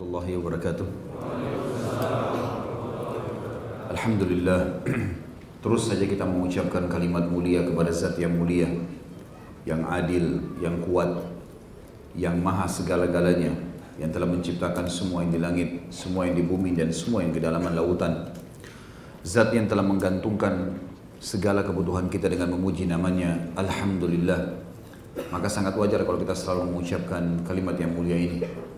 warahmatullahi wabarakatuh. Alhamdulillah. Terus saja kita mengucapkan kalimat mulia kepada zat yang mulia, yang adil, yang kuat, yang maha segala-galanya, yang telah menciptakan semua yang di langit, semua yang di bumi dan semua yang kedalaman lautan. Zat yang telah menggantungkan segala kebutuhan kita dengan memuji namanya Alhamdulillah. Maka sangat wajar kalau kita selalu mengucapkan kalimat yang mulia ini.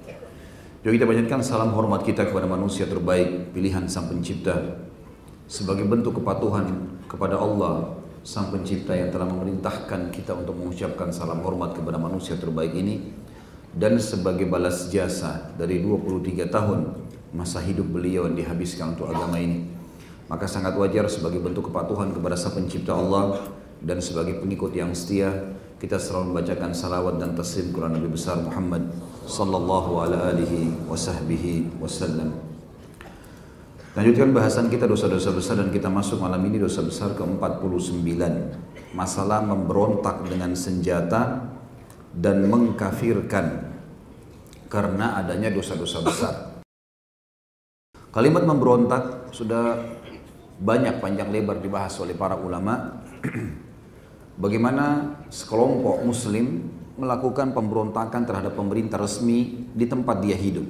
Jadi kita banyakkan salam hormat kita kepada manusia terbaik, pilihan Sang Pencipta, sebagai bentuk kepatuhan kepada Allah, Sang Pencipta yang telah memerintahkan kita untuk mengucapkan salam hormat kepada manusia terbaik ini, dan sebagai balas jasa dari 23 tahun masa hidup beliau yang dihabiskan untuk agama ini. Maka sangat wajar sebagai bentuk kepatuhan kepada Sang Pencipta Allah. Dan sebagai pengikut yang setia kita selalu membacakan salawat dan taslim Quran Nabi besar Muhammad sallallahu alaihi wasahbihi wasallam. Lanjutkan bahasan kita dosa-dosa besar dan kita masuk malam ini dosa besar ke-49. Masalah memberontak dengan senjata dan mengkafirkan karena adanya dosa-dosa besar. Kalimat memberontak sudah banyak panjang lebar dibahas oleh para ulama. Bagaimana sekelompok muslim melakukan pemberontakan terhadap pemerintah resmi di tempat dia hidup.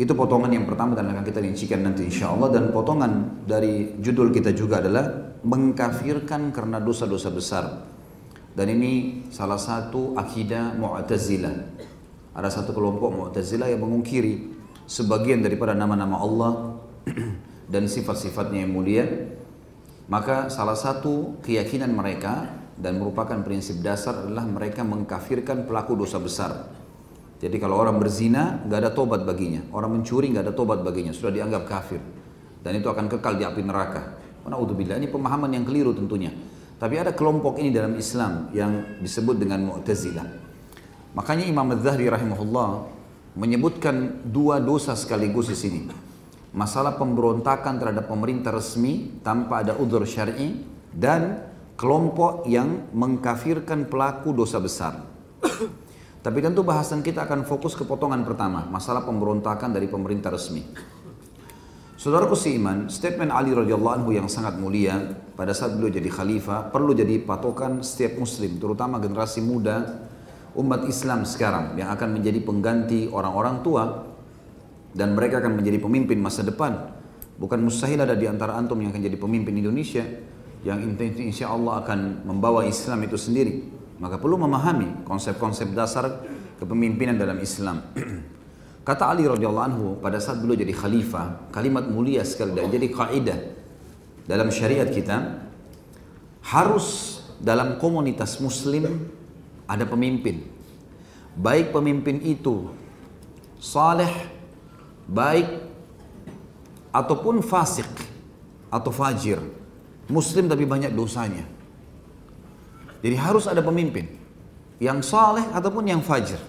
Itu potongan yang pertama dan akan kita rincikan nanti insya Allah dan potongan dari judul kita juga adalah mengkafirkan karena dosa-dosa besar. Dan ini salah satu akidah Mu'tazilah. Ada satu kelompok Mu'tazilah yang mengungkiri sebagian daripada nama-nama Allah dan sifat-sifatnya yang mulia. Maka salah satu keyakinan mereka dan merupakan prinsip dasar adalah mereka mengkafirkan pelaku dosa besar. Jadi kalau orang berzina nggak ada tobat baginya, orang mencuri nggak ada tobat baginya, sudah dianggap kafir dan itu akan kekal di api neraka. Naudzubillah ini pemahaman yang keliru tentunya. Tapi ada kelompok ini dalam Islam yang disebut dengan Mu'tazilah. Makanya Imam Az-Zahri rahimahullah menyebutkan dua dosa sekaligus di sini. Masalah pemberontakan terhadap pemerintah resmi tanpa ada udzur syar'i dan kelompok yang mengkafirkan pelaku dosa besar. Tapi tentu bahasan kita akan fokus ke potongan pertama, masalah pemberontakan dari pemerintah resmi. Saudaraku seiman, statement Ali radhiyallahu anhu yang sangat mulia pada saat beliau jadi khalifah perlu jadi patokan setiap muslim, terutama generasi muda umat Islam sekarang yang akan menjadi pengganti orang-orang tua dan mereka akan menjadi pemimpin masa depan. Bukan mustahil ada di antara antum yang akan jadi pemimpin Indonesia yang insya Allah akan membawa Islam itu sendiri. Maka perlu memahami konsep-konsep dasar kepemimpinan dalam Islam. Kata Ali radhiyallahu anhu pada saat beliau jadi khalifah, kalimat mulia sekali dan jadi kaidah dalam syariat kita harus dalam komunitas muslim ada pemimpin. Baik pemimpin itu saleh, baik ataupun fasik atau fajir. Muslim tapi banyak dosanya. Jadi harus ada pemimpin yang saleh ataupun yang fajir.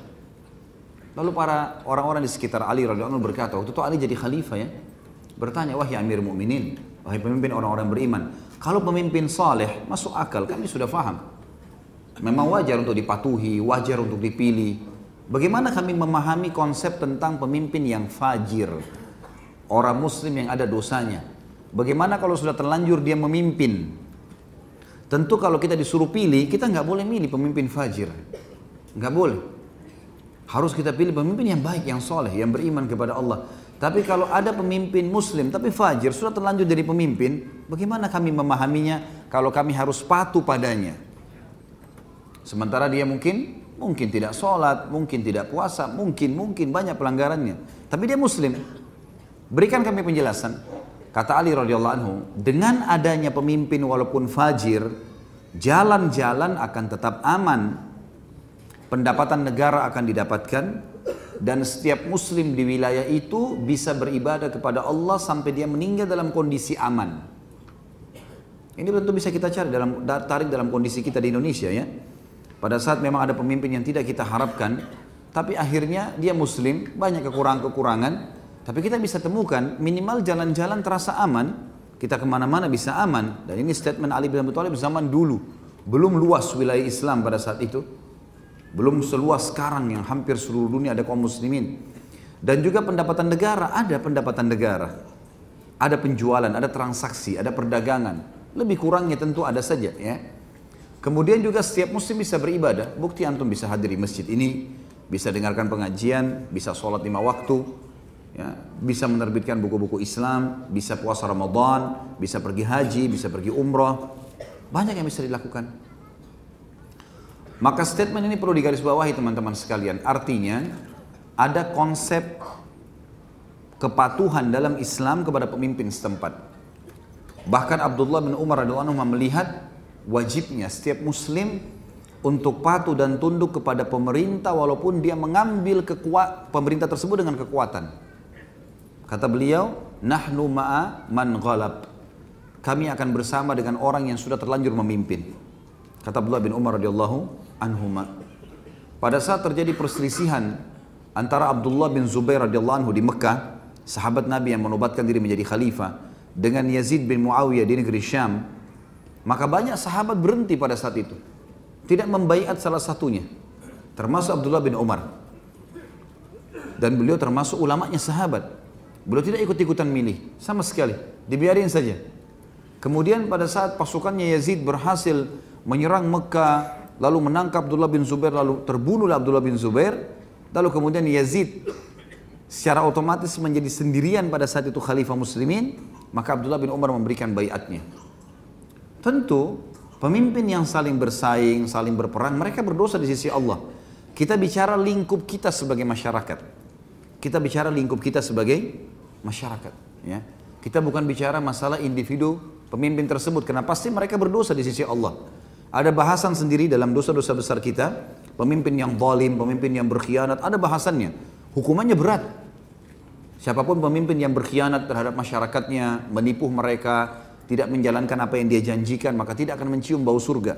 Lalu para orang-orang di sekitar Ali radhiyallahu anhu berkata, waktu itu Ali jadi khalifah ya, bertanya, wahai Amir Mukminin, wahai pemimpin orang-orang beriman, kalau pemimpin saleh masuk akal, kami sudah faham. Memang wajar untuk dipatuhi, wajar untuk dipilih. Bagaimana kami memahami konsep tentang pemimpin yang fajir, orang muslim yang ada dosanya? Bagaimana kalau sudah terlanjur dia memimpin? Tentu kalau kita disuruh pilih, kita nggak boleh milih pemimpin fajir. Nggak boleh. Harus kita pilih pemimpin yang baik, yang soleh, yang beriman kepada Allah. Tapi kalau ada pemimpin muslim, tapi fajir, sudah terlanjur jadi pemimpin, bagaimana kami memahaminya kalau kami harus patuh padanya? Sementara dia mungkin, mungkin tidak sholat, mungkin tidak puasa, mungkin, mungkin banyak pelanggarannya. Tapi dia muslim. Berikan kami penjelasan. Kata Ali radhiyallahu anhu, dengan adanya pemimpin walaupun fajir, jalan-jalan akan tetap aman. Pendapatan negara akan didapatkan dan setiap muslim di wilayah itu bisa beribadah kepada Allah sampai dia meninggal dalam kondisi aman. Ini tentu bisa kita cari dalam tarik dalam kondisi kita di Indonesia ya. Pada saat memang ada pemimpin yang tidak kita harapkan, tapi akhirnya dia muslim, banyak kekurangan-kekurangan, tapi kita bisa temukan minimal jalan-jalan terasa aman, kita ke mana-mana bisa aman. Dan ini statement Ali bin Abi Thalib zaman dulu, belum luas wilayah Islam pada saat itu, belum seluas sekarang yang hampir seluruh dunia ada kaum muslimin. Dan juga pendapatan negara, ada pendapatan negara. Ada penjualan, ada transaksi, ada perdagangan. Lebih kurangnya tentu ada saja ya. Kemudian juga setiap muslim bisa beribadah. Bukti antum bisa hadiri masjid ini, bisa dengarkan pengajian, bisa sholat lima waktu, ya, bisa menerbitkan buku-buku Islam, bisa puasa Ramadan, bisa pergi haji, bisa pergi umroh. Banyak yang bisa dilakukan. Maka statement ini perlu digarisbawahi teman-teman sekalian. Artinya ada konsep kepatuhan dalam Islam kepada pemimpin setempat. Bahkan Abdullah bin Umar radhiyallahu anhu melihat wajibnya setiap muslim untuk patuh dan tunduk kepada pemerintah walaupun dia mengambil kekuat pemerintah tersebut dengan kekuatan. Kata beliau, nahnu ma'a man ghalab. Kami akan bersama dengan orang yang sudah terlanjur memimpin. Kata Abdullah bin Umar radhiyallahu anhuma. Pada saat terjadi perselisihan antara Abdullah bin Zubair radhiyallahu anhu di Mekah, sahabat Nabi yang menobatkan diri menjadi khalifah, dengan Yazid bin Muawiyah di negeri Syam, maka banyak sahabat berhenti pada saat itu. Tidak membaiat salah satunya. Termasuk Abdullah bin Umar. Dan beliau termasuk ulamanya sahabat. Beliau tidak ikut-ikutan milih. Sama sekali. Dibiarin saja. Kemudian pada saat pasukannya Yazid berhasil menyerang Mekah, lalu menangkap Abdullah bin Zubair, lalu terbunuhlah Abdullah bin Zubair, lalu kemudian Yazid secara otomatis menjadi sendirian pada saat itu khalifah muslimin, maka Abdullah bin Umar memberikan bayatnya. Tentu pemimpin yang saling bersaing, saling berperang, mereka berdosa di sisi Allah. Kita bicara lingkup kita sebagai masyarakat. Kita bicara lingkup kita sebagai masyarakat. Ya. Kita bukan bicara masalah individu pemimpin tersebut, karena pasti mereka berdosa di sisi Allah. Ada bahasan sendiri dalam dosa-dosa besar kita, pemimpin yang zalim, pemimpin yang berkhianat, ada bahasannya. Hukumannya berat. Siapa pun pemimpin yang berkhianat terhadap masyarakatnya, menipu mereka, tidak menjalankan apa yang dia janjikan, maka tidak akan mencium bau surga.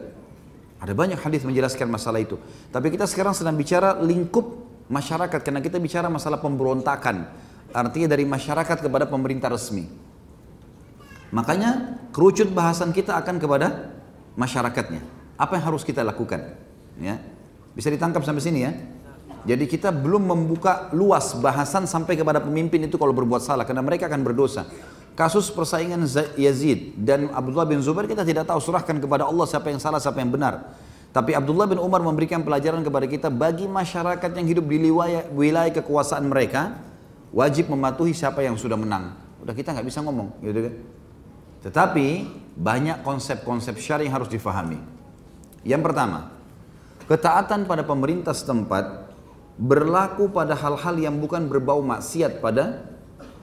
Ada banyak hadis menjelaskan masalah itu. Tapi kita sekarang sedang bicara lingkup masyarakat karena kita bicara masalah pemberontakan. Artinya dari masyarakat kepada pemerintah resmi. Makanya kerucut bahasan kita akan kepada masyarakatnya. Apa yang harus kita lakukan? Ya. Bisa ditangkap sampai sini ya. Jadi kita belum membuka luas bahasan sampai kepada pemimpin itu kalau berbuat salah karena mereka akan berdosa. Kasus persaingan Yazid dan Abdullah bin Zubair kita tidak tahu serahkan kepada Allah siapa yang salah siapa yang benar. Tapi Abdullah bin Umar memberikan pelajaran kepada kita bagi masyarakat yang hidup di wilayah, wilayah kekuasaan mereka wajib mematuhi siapa yang sudah menang. Udah kita nggak bisa ngomong, gitu kan? Tetapi banyak konsep-konsep syari yang harus difahami. Yang pertama, ketaatan pada pemerintah setempat berlaku pada hal-hal yang bukan berbau maksiat pada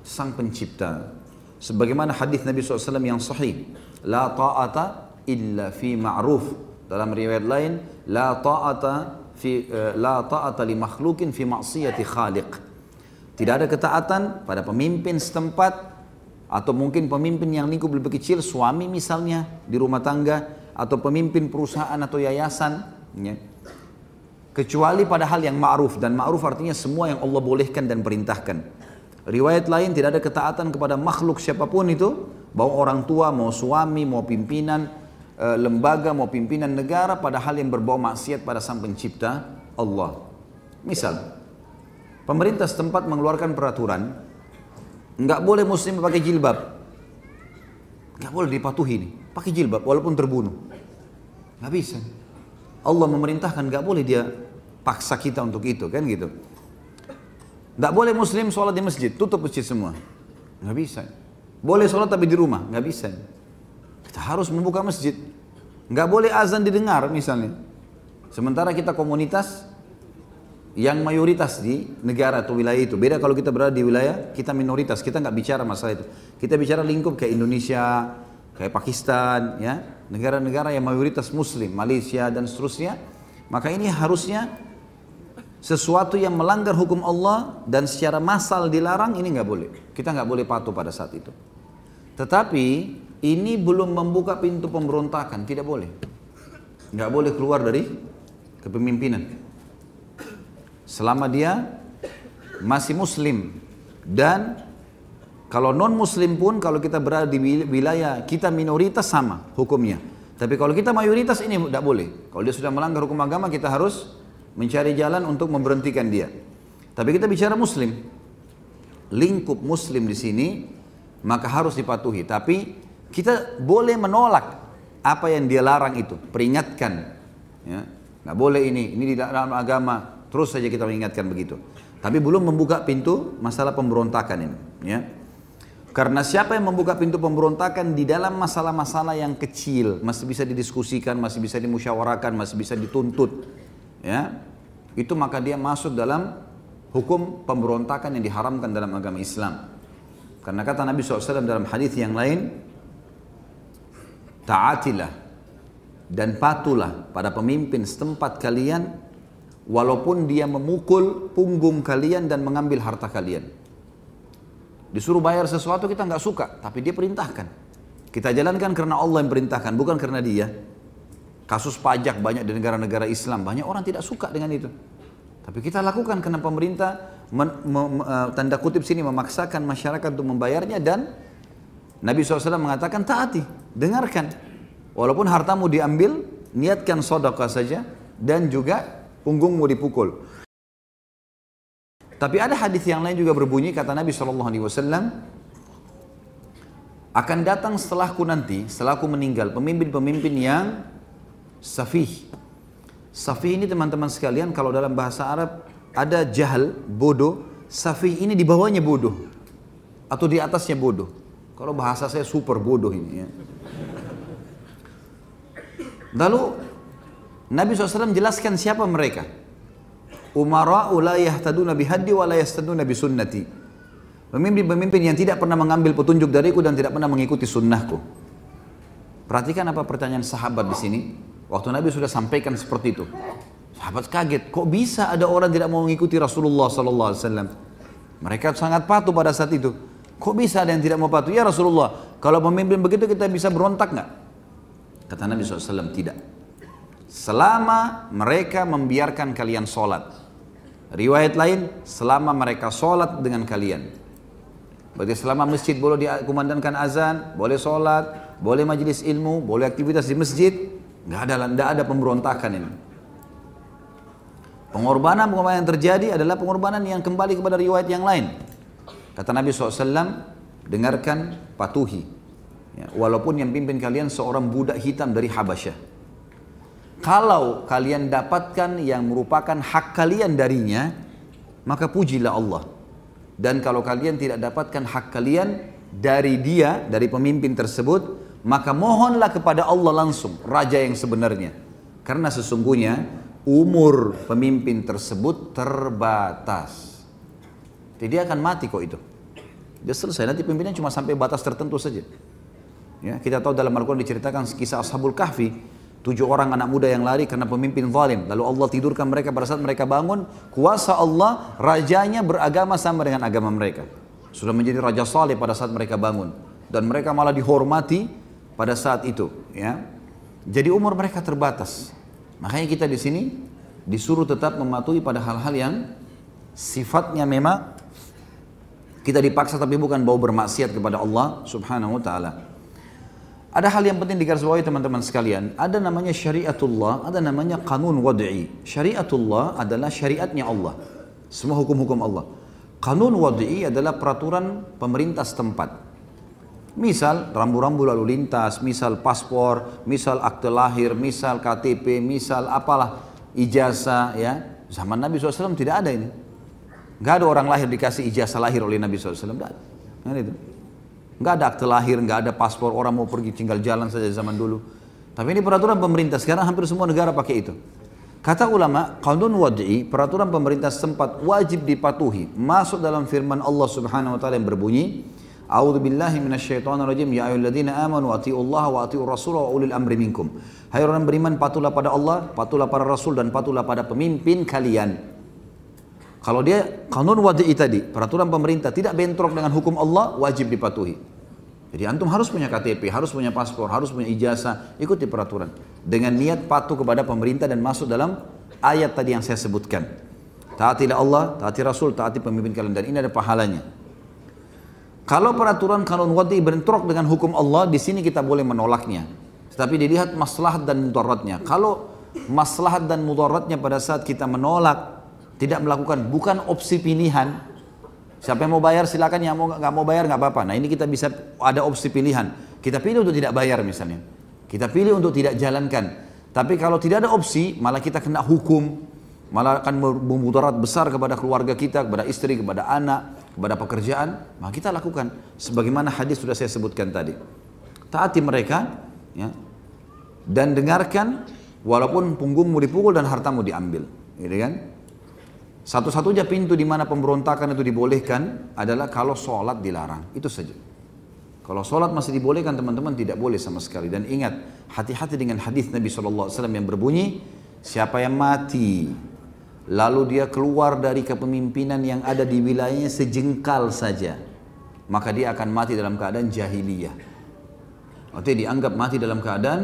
sang pencipta. Sebagaimana hadis Nabi SAW yang sahih, la ta'ata illa fi ma'ruf. Dalam riwayat lain, la ta'ata fi uh, la ta'ata li makhlukin fi ma'siyati khaliq. Tidak ada ketaatan pada pemimpin setempat atau mungkin pemimpin yang lingkup lebih kecil, suami misalnya di rumah tangga atau pemimpin perusahaan atau yayasan, ya. kecuali pada hal yang ma'ruf dan ma'ruf artinya semua yang Allah bolehkan dan perintahkan. Riwayat lain tidak ada ketaatan kepada makhluk siapa pun itu, mau orang tua, mau suami, mau pimpinan lembaga, mau pimpinan negara pada hal yang berbau maksiat pada sang pencipta Allah. Misal, pemerintah setempat mengeluarkan peraturan, nggak boleh muslim pakai jilbab, nggak boleh dipatuhi nih, pakai jilbab walaupun terbunuh, nggak bisa. Allah memerintahkan nggak boleh dia paksa kita untuk itu kan gitu. Tidak boleh muslim sholat di masjid, tutup masjid semua. Nggak bisa. Boleh sholat tapi di rumah, nggak bisa. Kita harus membuka masjid. Nggak boleh azan didengar misalnya. Sementara kita komunitas yang mayoritas di negara atau wilayah itu. Beda kalau kita berada di wilayah, kita minoritas, kita nggak bicara masalah itu. Kita bicara lingkup kayak Indonesia, kayak Pakistan, ya negara-negara yang mayoritas Muslim, Malaysia dan seterusnya. Maka ini harusnya sesuatu yang melanggar hukum Allah dan secara massal dilarang ini nggak boleh. Kita nggak boleh patuh pada saat itu. Tetapi ini belum membuka pintu pemberontakan, tidak boleh. Nggak boleh keluar dari kepemimpinan. Selama dia masih muslim dan kalau non muslim pun kalau kita berada di wilayah kita minoritas sama hukumnya. Tapi kalau kita mayoritas ini tidak boleh. Kalau dia sudah melanggar hukum agama kita harus mencari jalan untuk memberhentikan dia. Tapi kita bicara muslim. lingkup muslim di sini, maka harus dipatuhi. Tapi kita boleh menolak apa yang dia larang itu, peringatkan. Ya, nggak boleh ini, ini di dalam agama. Terus saja kita mengingatkan begitu. Tapi belum membuka pintu masalah pemberontakan ini. Ya. Karena siapa yang membuka pintu pemberontakan di dalam masalah-masalah yang kecil, masih bisa didiskusikan, masih bisa dimusyawarahkan, masih bisa dituntut, ya, itu maka dia masuk dalam hukum pemberontakan yang diharamkan dalam agama Islam. Karena kata Nabi SAW dalam hadis yang lain, taatilah dan patulah pada pemimpin setempat kalian, walaupun dia memukul punggung kalian dan mengambil harta kalian. Disuruh bayar sesuatu kita nggak suka, tapi dia perintahkan. Kita jalankan karena Allah yang perintahkan, bukan karena dia. Kasus pajak banyak di negara-negara Islam, banyak orang tidak suka dengan itu. Tapi kita lakukan karena pemerintah men, me, me, uh, tanda kutip sini memaksakan masyarakat untuk membayarnya dan Nabi SAW mengatakan taati, dengarkan. Walaupun hartamu diambil, niatkan sodaka saja dan juga punggungmu dipukul. Tapi ada hadis yang lain juga berbunyi kata Nabi Shallallahu Alaihi Wasallam akan datang setelahku nanti, setelahku meninggal, pemimpin-pemimpin yang safih. Safih ini teman-teman sekalian kalau dalam bahasa Arab ada jahal, bodoh, safih ini di bawahnya bodoh atau di atasnya bodoh. Kalau bahasa saya super bodoh ini ya. Lalu Nabi SAW jelaskan siapa mereka umara la yahtaduna bihaddi wa la yahtaduna sunnati. Pemimpin-pemimpin yang tidak pernah mengambil petunjuk dariku dan tidak pernah mengikuti sunnahku. Perhatikan apa pertanyaan sahabat di sini. Waktu Nabi sudah sampaikan seperti itu. Sahabat kaget, kok bisa ada orang tidak mau mengikuti Rasulullah wasallam? Mereka sangat patuh pada saat itu. Kok bisa ada yang tidak mau patuh? Ya Rasulullah, kalau pemimpin begitu kita bisa berontak nggak? Kata Nabi SAW, tidak. Selama mereka membiarkan kalian sholat. Riwayat lain, selama mereka sholat dengan kalian. Berarti selama masjid boleh dikumandangkan azan, boleh sholat, boleh majelis ilmu, boleh aktivitas di masjid, nggak ada nggak ada pemberontakan ini. Pengorbanan pengorbanan yang terjadi adalah pengorbanan yang kembali kepada riwayat yang lain. Kata Nabi SAW, dengarkan, patuhi. Ya, walaupun yang pimpin kalian seorang budak hitam dari Habasyah. Kalau kalian dapatkan yang merupakan hak kalian darinya, maka pujilah Allah. Dan kalau kalian tidak dapatkan hak kalian dari dia, dari pemimpin tersebut, maka mohonlah kepada Allah langsung, raja yang sebenarnya. Karena sesungguhnya umur pemimpin tersebut terbatas. Jadi dia akan mati kok itu. Dia selesai, nanti pimpinnya cuma sampai batas tertentu saja. Ya, kita tahu dalam Al-Quran diceritakan kisah Ashabul Kahfi, Tujuh orang anak muda yang lari karena pemimpin zalim. Lalu Allah tidurkan mereka pada saat mereka bangun. Kuasa Allah, rajanya beragama sama dengan agama mereka. Sudah menjadi raja saleh pada saat mereka bangun. Dan mereka malah dihormati pada saat itu. Ya. Jadi umur mereka terbatas. Makanya kita di sini disuruh tetap mematuhi pada hal-hal yang sifatnya memang kita dipaksa tapi bukan bau bermaksiat kepada Allah subhanahu wa ta'ala. Ada hal yang penting digarisbawahi teman-teman sekalian. Ada namanya syariatullah, ada namanya kanun wad'i. Syariatullah adalah syariatnya Allah. Semua hukum-hukum Allah. Kanun wad'i adalah peraturan pemerintah setempat. Misal rambu-rambu lalu lintas, misal paspor, misal akte lahir, misal KTP, misal apalah ijazah ya. Zaman Nabi SAW tidak ada ini. Gak ada orang lahir dikasih ijazah lahir oleh Nabi SAW. Tidak ada. Kan itu. Nggak ada akte lahir, nggak ada paspor, orang mau pergi tinggal jalan saja zaman dulu. Tapi ini peraturan pemerintah, sekarang hampir semua negara pakai itu. Kata ulama, qanun wad'i, peraturan pemerintah sempat wajib dipatuhi. Masuk dalam firman Allah subhanahu wa ta'ala yang berbunyi, A'udzu billahi minasyaitonir rajim. Ya ayyuhalladzina amanu Allah wa atiiur rasul wa ulil amri minkum. Hai orang beriman, patuhlah pada Allah, patuhlah pada Rasul dan patuhlah pada pemimpin kalian. Kalau dia kanun wadi'i tadi, peraturan pemerintah tidak bentrok dengan hukum Allah, wajib dipatuhi. Jadi antum harus punya KTP, harus punya paspor, harus punya ijazah, ikuti peraturan. Dengan niat patuh kepada pemerintah dan masuk dalam ayat tadi yang saya sebutkan. Taatilah Allah, taati Rasul, taati pemimpin kalian dan ini ada pahalanya. Kalau peraturan kanun wadi bentrok dengan hukum Allah, di sini kita boleh menolaknya. Tetapi dilihat maslahat dan mudaratnya. Kalau maslahat dan mudaratnya pada saat kita menolak tidak melakukan bukan opsi pilihan Siapa yang mau bayar silakan, yang mau nggak mau bayar nggak apa-apa. Nah ini kita bisa ada opsi pilihan. Kita pilih untuk tidak bayar misalnya. Kita pilih untuk tidak jalankan. Tapi kalau tidak ada opsi, malah kita kena hukum, malah akan memudarat besar kepada keluarga kita, kepada istri, kepada anak, kepada pekerjaan, maka kita lakukan. Sebagaimana hadis sudah saya sebutkan tadi. Taati mereka, ya, dan dengarkan walaupun punggungmu dipukul dan hartamu diambil, gitu kan? Satu-satunya pintu di mana pemberontakan itu dibolehkan adalah kalau sholat dilarang. Itu saja. Kalau sholat masih dibolehkan teman-teman tidak boleh sama sekali. Dan ingat, hati-hati dengan hadis Nabi SAW yang berbunyi, siapa yang mati, lalu dia keluar dari kepemimpinan yang ada di wilayahnya sejengkal saja, maka dia akan mati dalam keadaan jahiliyah. Artinya dianggap mati dalam keadaan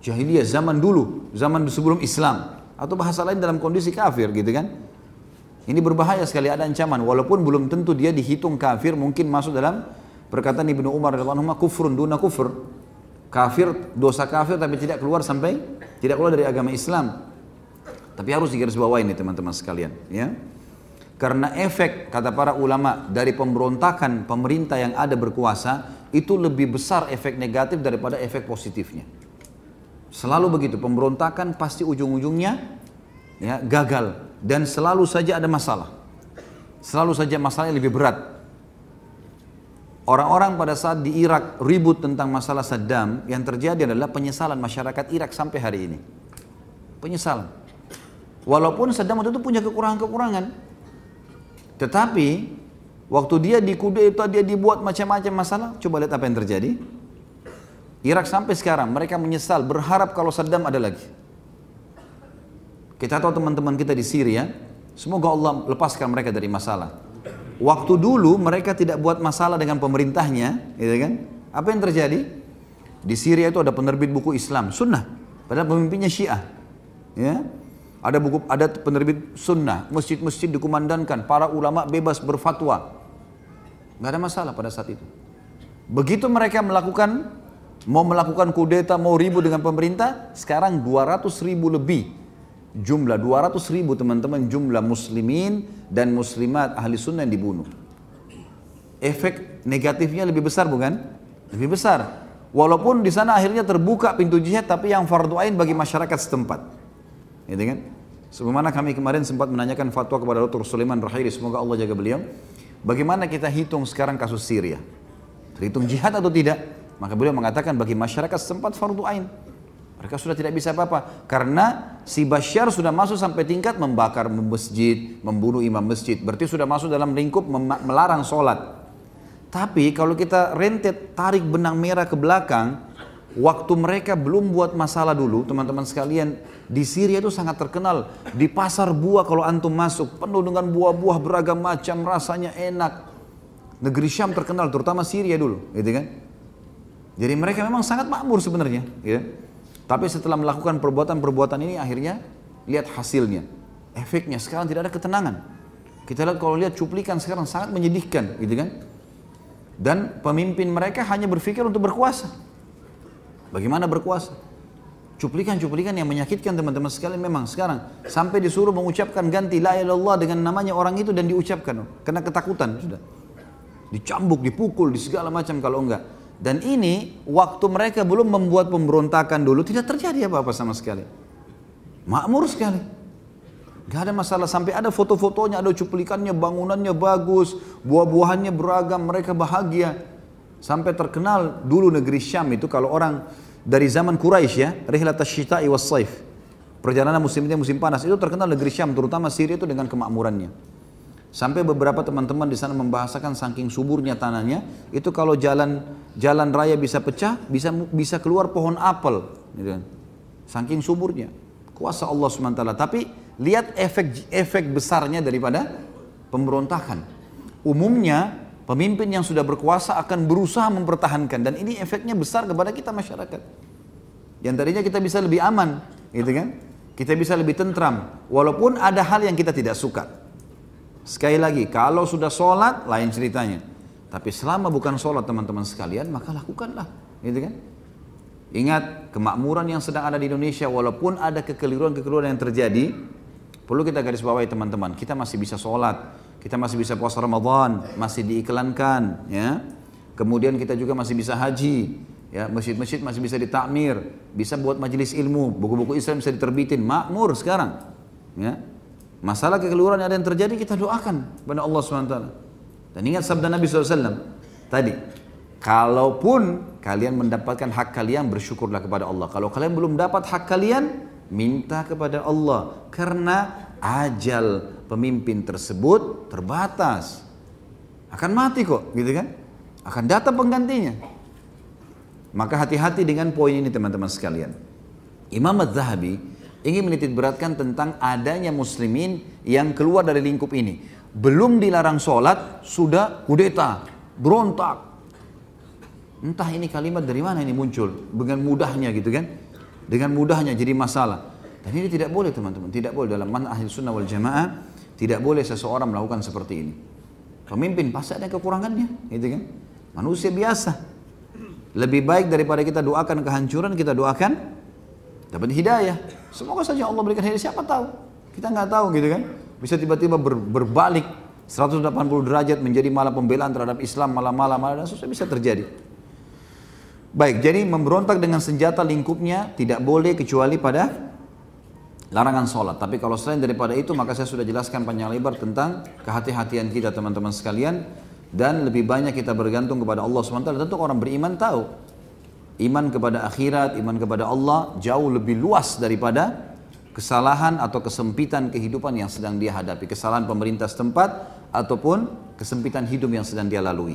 jahiliyah zaman dulu, zaman sebelum Islam. Atau bahasa lain dalam kondisi kafir gitu kan. Ini berbahaya sekali ada ancaman walaupun belum tentu dia dihitung kafir mungkin masuk dalam perkataan Ibnu Umar radhiyallahu anhu kufrun duna kufur. Kafir dosa kafir tapi tidak keluar sampai tidak keluar dari agama Islam. Tapi harus digarisbawahi ini teman-teman sekalian ya. Karena efek kata para ulama dari pemberontakan pemerintah yang ada berkuasa itu lebih besar efek negatif daripada efek positifnya. Selalu begitu, pemberontakan pasti ujung-ujungnya ya gagal dan selalu saja ada masalah. Selalu saja masalahnya lebih berat. Orang-orang pada saat di Irak ribut tentang masalah Saddam, yang terjadi adalah penyesalan masyarakat Irak sampai hari ini. Penyesalan. Walaupun Saddam itu punya kekurangan-kekurangan. Tetapi waktu dia di kudeta dia dibuat macam-macam masalah, coba lihat apa yang terjadi. Irak sampai sekarang mereka menyesal, berharap kalau Saddam ada lagi. Kita tahu teman-teman kita di Syria, semoga Allah lepaskan mereka dari masalah. Waktu dulu mereka tidak buat masalah dengan pemerintahnya, gitu kan? Apa yang terjadi? Di Syria itu ada penerbit buku Islam, Sunnah, padahal pemimpinnya Syiah. Ya, ada buku, ada penerbit Sunnah, masjid-masjid dikumandangkan, para ulama bebas berfatwa. Gak ada masalah pada saat itu. Begitu mereka melakukan mau melakukan kudeta, mau ribut dengan pemerintah, sekarang 200 ribu lebih jumlah 200 ribu teman-teman jumlah muslimin dan muslimat ahli sunnah yang dibunuh. Efek negatifnya lebih besar bukan? Lebih besar. Walaupun di sana akhirnya terbuka pintu jihad tapi yang fardu ain bagi masyarakat setempat. Gitu kan? Sebagaimana kami kemarin sempat menanyakan fatwa kepada Dr. Sulaiman Rahili, semoga Allah jaga beliau. Bagaimana kita hitung sekarang kasus Syria? Terhitung jihad atau tidak? Maka beliau mengatakan bagi masyarakat setempat fardu ain. Mereka sudah tidak bisa apa-apa karena si Bashar sudah masuk sampai tingkat membakar masjid, membunuh imam masjid. Berarti sudah masuk dalam lingkup melarang sholat. Tapi kalau kita rentet tarik benang merah ke belakang, waktu mereka belum buat masalah dulu, teman-teman sekalian, di Syria itu sangat terkenal. Di pasar buah kalau antum masuk, penuh dengan buah-buah beragam macam, rasanya enak. Negeri Syam terkenal, terutama Syria dulu, gitu kan? Jadi mereka memang sangat makmur sebenarnya, gitu. Tapi setelah melakukan perbuatan-perbuatan ini akhirnya lihat hasilnya. Efeknya sekarang tidak ada ketenangan. Kita lihat kalau lihat cuplikan sekarang sangat menyedihkan gitu kan. Dan pemimpin mereka hanya berpikir untuk berkuasa. Bagaimana berkuasa? Cuplikan-cuplikan yang menyakitkan teman-teman sekalian memang sekarang sampai disuruh mengucapkan ganti la ilallah dengan namanya orang itu dan diucapkan karena ketakutan sudah. Dicambuk, dipukul, di segala macam kalau enggak. Dan ini waktu mereka belum membuat pemberontakan dulu tidak terjadi apa-apa sama sekali. Makmur sekali. Gak ada masalah sampai ada foto-fotonya, ada cuplikannya, bangunannya bagus, buah-buahannya beragam, mereka bahagia. Sampai terkenal dulu negeri Syam itu kalau orang dari zaman Quraisy ya, rihlat syita'i was saif. Perjalanan musim ini musim panas itu terkenal negeri Syam terutama Syria itu dengan kemakmurannya. Sampai beberapa teman-teman di sana membahasakan saking suburnya tanahnya, itu kalau jalan jalan raya bisa pecah, bisa bisa keluar pohon apel, gitu kan. Saking suburnya. Kuasa Allah SWT. Tapi lihat efek efek besarnya daripada pemberontakan. Umumnya pemimpin yang sudah berkuasa akan berusaha mempertahankan dan ini efeknya besar kepada kita masyarakat. Yang tadinya kita bisa lebih aman, gitu kan? Kita bisa lebih tentram, walaupun ada hal yang kita tidak suka. Sekali lagi, kalau sudah sholat, lain ceritanya. Tapi selama bukan sholat teman-teman sekalian, maka lakukanlah. Gitu kan? Ingat, kemakmuran yang sedang ada di Indonesia, walaupun ada kekeliruan-kekeliruan yang terjadi, perlu kita garis bawahi teman-teman. Kita masih bisa sholat, kita masih bisa puasa Ramadan, masih diiklankan, ya. Kemudian kita juga masih bisa haji, ya. Masjid-masjid masih bisa ditakmir, bisa buat majelis ilmu, buku-buku Islam bisa diterbitin, makmur sekarang, ya. Masalah kekeliruan yang ada yang terjadi kita doakan kepada Allah SWT. Dan ingat sabda Nabi SAW tadi, kalaupun kalian mendapatkan hak kalian bersyukurlah kepada Allah. Kalau kalian belum dapat hak kalian, minta kepada Allah. Karena ajal pemimpin tersebut terbatas. Akan mati kok, gitu kan? Akan datang penggantinya. Maka hati-hati dengan poin ini teman-teman sekalian. Imam Az-Zahabi ingin menitik beratkan tentang adanya muslimin yang keluar dari lingkup ini. Belum dilarang sholat, sudah kudeta, berontak. Entah ini kalimat dari mana ini muncul, dengan mudahnya gitu kan. Dengan mudahnya jadi masalah. Dan ini tidak boleh teman-teman, tidak boleh dalam mana ahli sunnah wal jamaah, tidak boleh seseorang melakukan seperti ini. Pemimpin pasti ada kekurangannya, gitu kan? Manusia biasa. Lebih baik daripada kita doakan kehancuran, kita doakan dapat hidayah. Semoga saja Allah berikan hidayah, siapa tahu? Kita nggak tahu gitu kan? Bisa tiba-tiba ber, berbalik 180 derajat menjadi malah pembelaan terhadap Islam malam-malam dan susah bisa terjadi. Baik, jadi memberontak dengan senjata lingkupnya tidak boleh kecuali pada larangan sholat. Tapi kalau selain daripada itu maka saya sudah jelaskan panjang lebar tentang kehati-hatian kita teman-teman sekalian dan lebih banyak kita bergantung kepada Allah SWT. Tentu orang beriman tahu iman kepada akhirat, iman kepada Allah jauh lebih luas daripada kesalahan atau kesempitan kehidupan yang sedang dia hadapi. Kesalahan pemerintah setempat ataupun kesempitan hidup yang sedang dia lalui.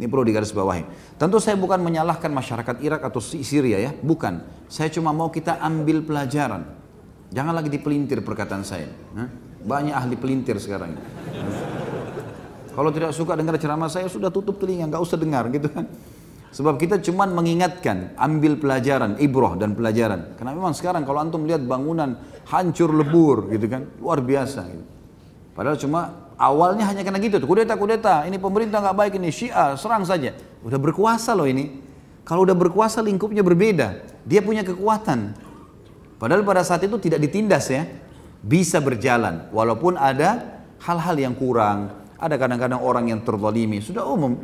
Ini perlu digarisbawahi. Tentu saya bukan menyalahkan masyarakat Irak atau Syria ya, bukan. Saya cuma mau kita ambil pelajaran Jangan lagi dipelintir perkataan saya. Banyak ahli pelintir sekarang. Kalau tidak suka dengar ceramah saya sudah tutup telinga, nggak usah dengar gitu kan. Sebab kita cuma mengingatkan, ambil pelajaran, ibroh dan pelajaran. Karena memang sekarang kalau antum lihat bangunan hancur lebur gitu kan, luar biasa. Gitu. Padahal cuma awalnya hanya karena gitu kudeta kudeta, ini pemerintah nggak baik ini Syiah serang saja. Udah berkuasa loh ini. Kalau udah berkuasa lingkupnya berbeda, dia punya kekuatan. Padahal pada saat itu tidak ditindas ya. Bisa berjalan. Walaupun ada hal-hal yang kurang. Ada kadang-kadang orang yang terzalimi. Sudah umum.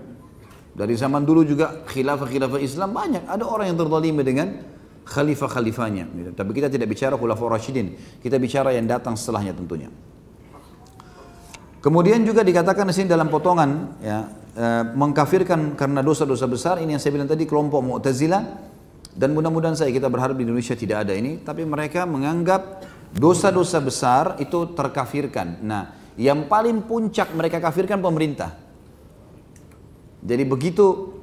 Dari zaman dulu juga khilafah-khilafah Islam banyak. Ada orang yang terzalimi dengan khalifah-khalifahnya. Tapi kita tidak bicara khulafah Rashidin. Kita bicara yang datang setelahnya tentunya. Kemudian juga dikatakan di sini dalam potongan ya, eh, mengkafirkan karena dosa-dosa besar ini yang saya bilang tadi kelompok Mu'tazilah dan mudah-mudahan saya kita berharap di Indonesia tidak ada ini, tapi mereka menganggap dosa-dosa besar itu terkafirkan. Nah, yang paling puncak mereka kafirkan pemerintah. Jadi begitu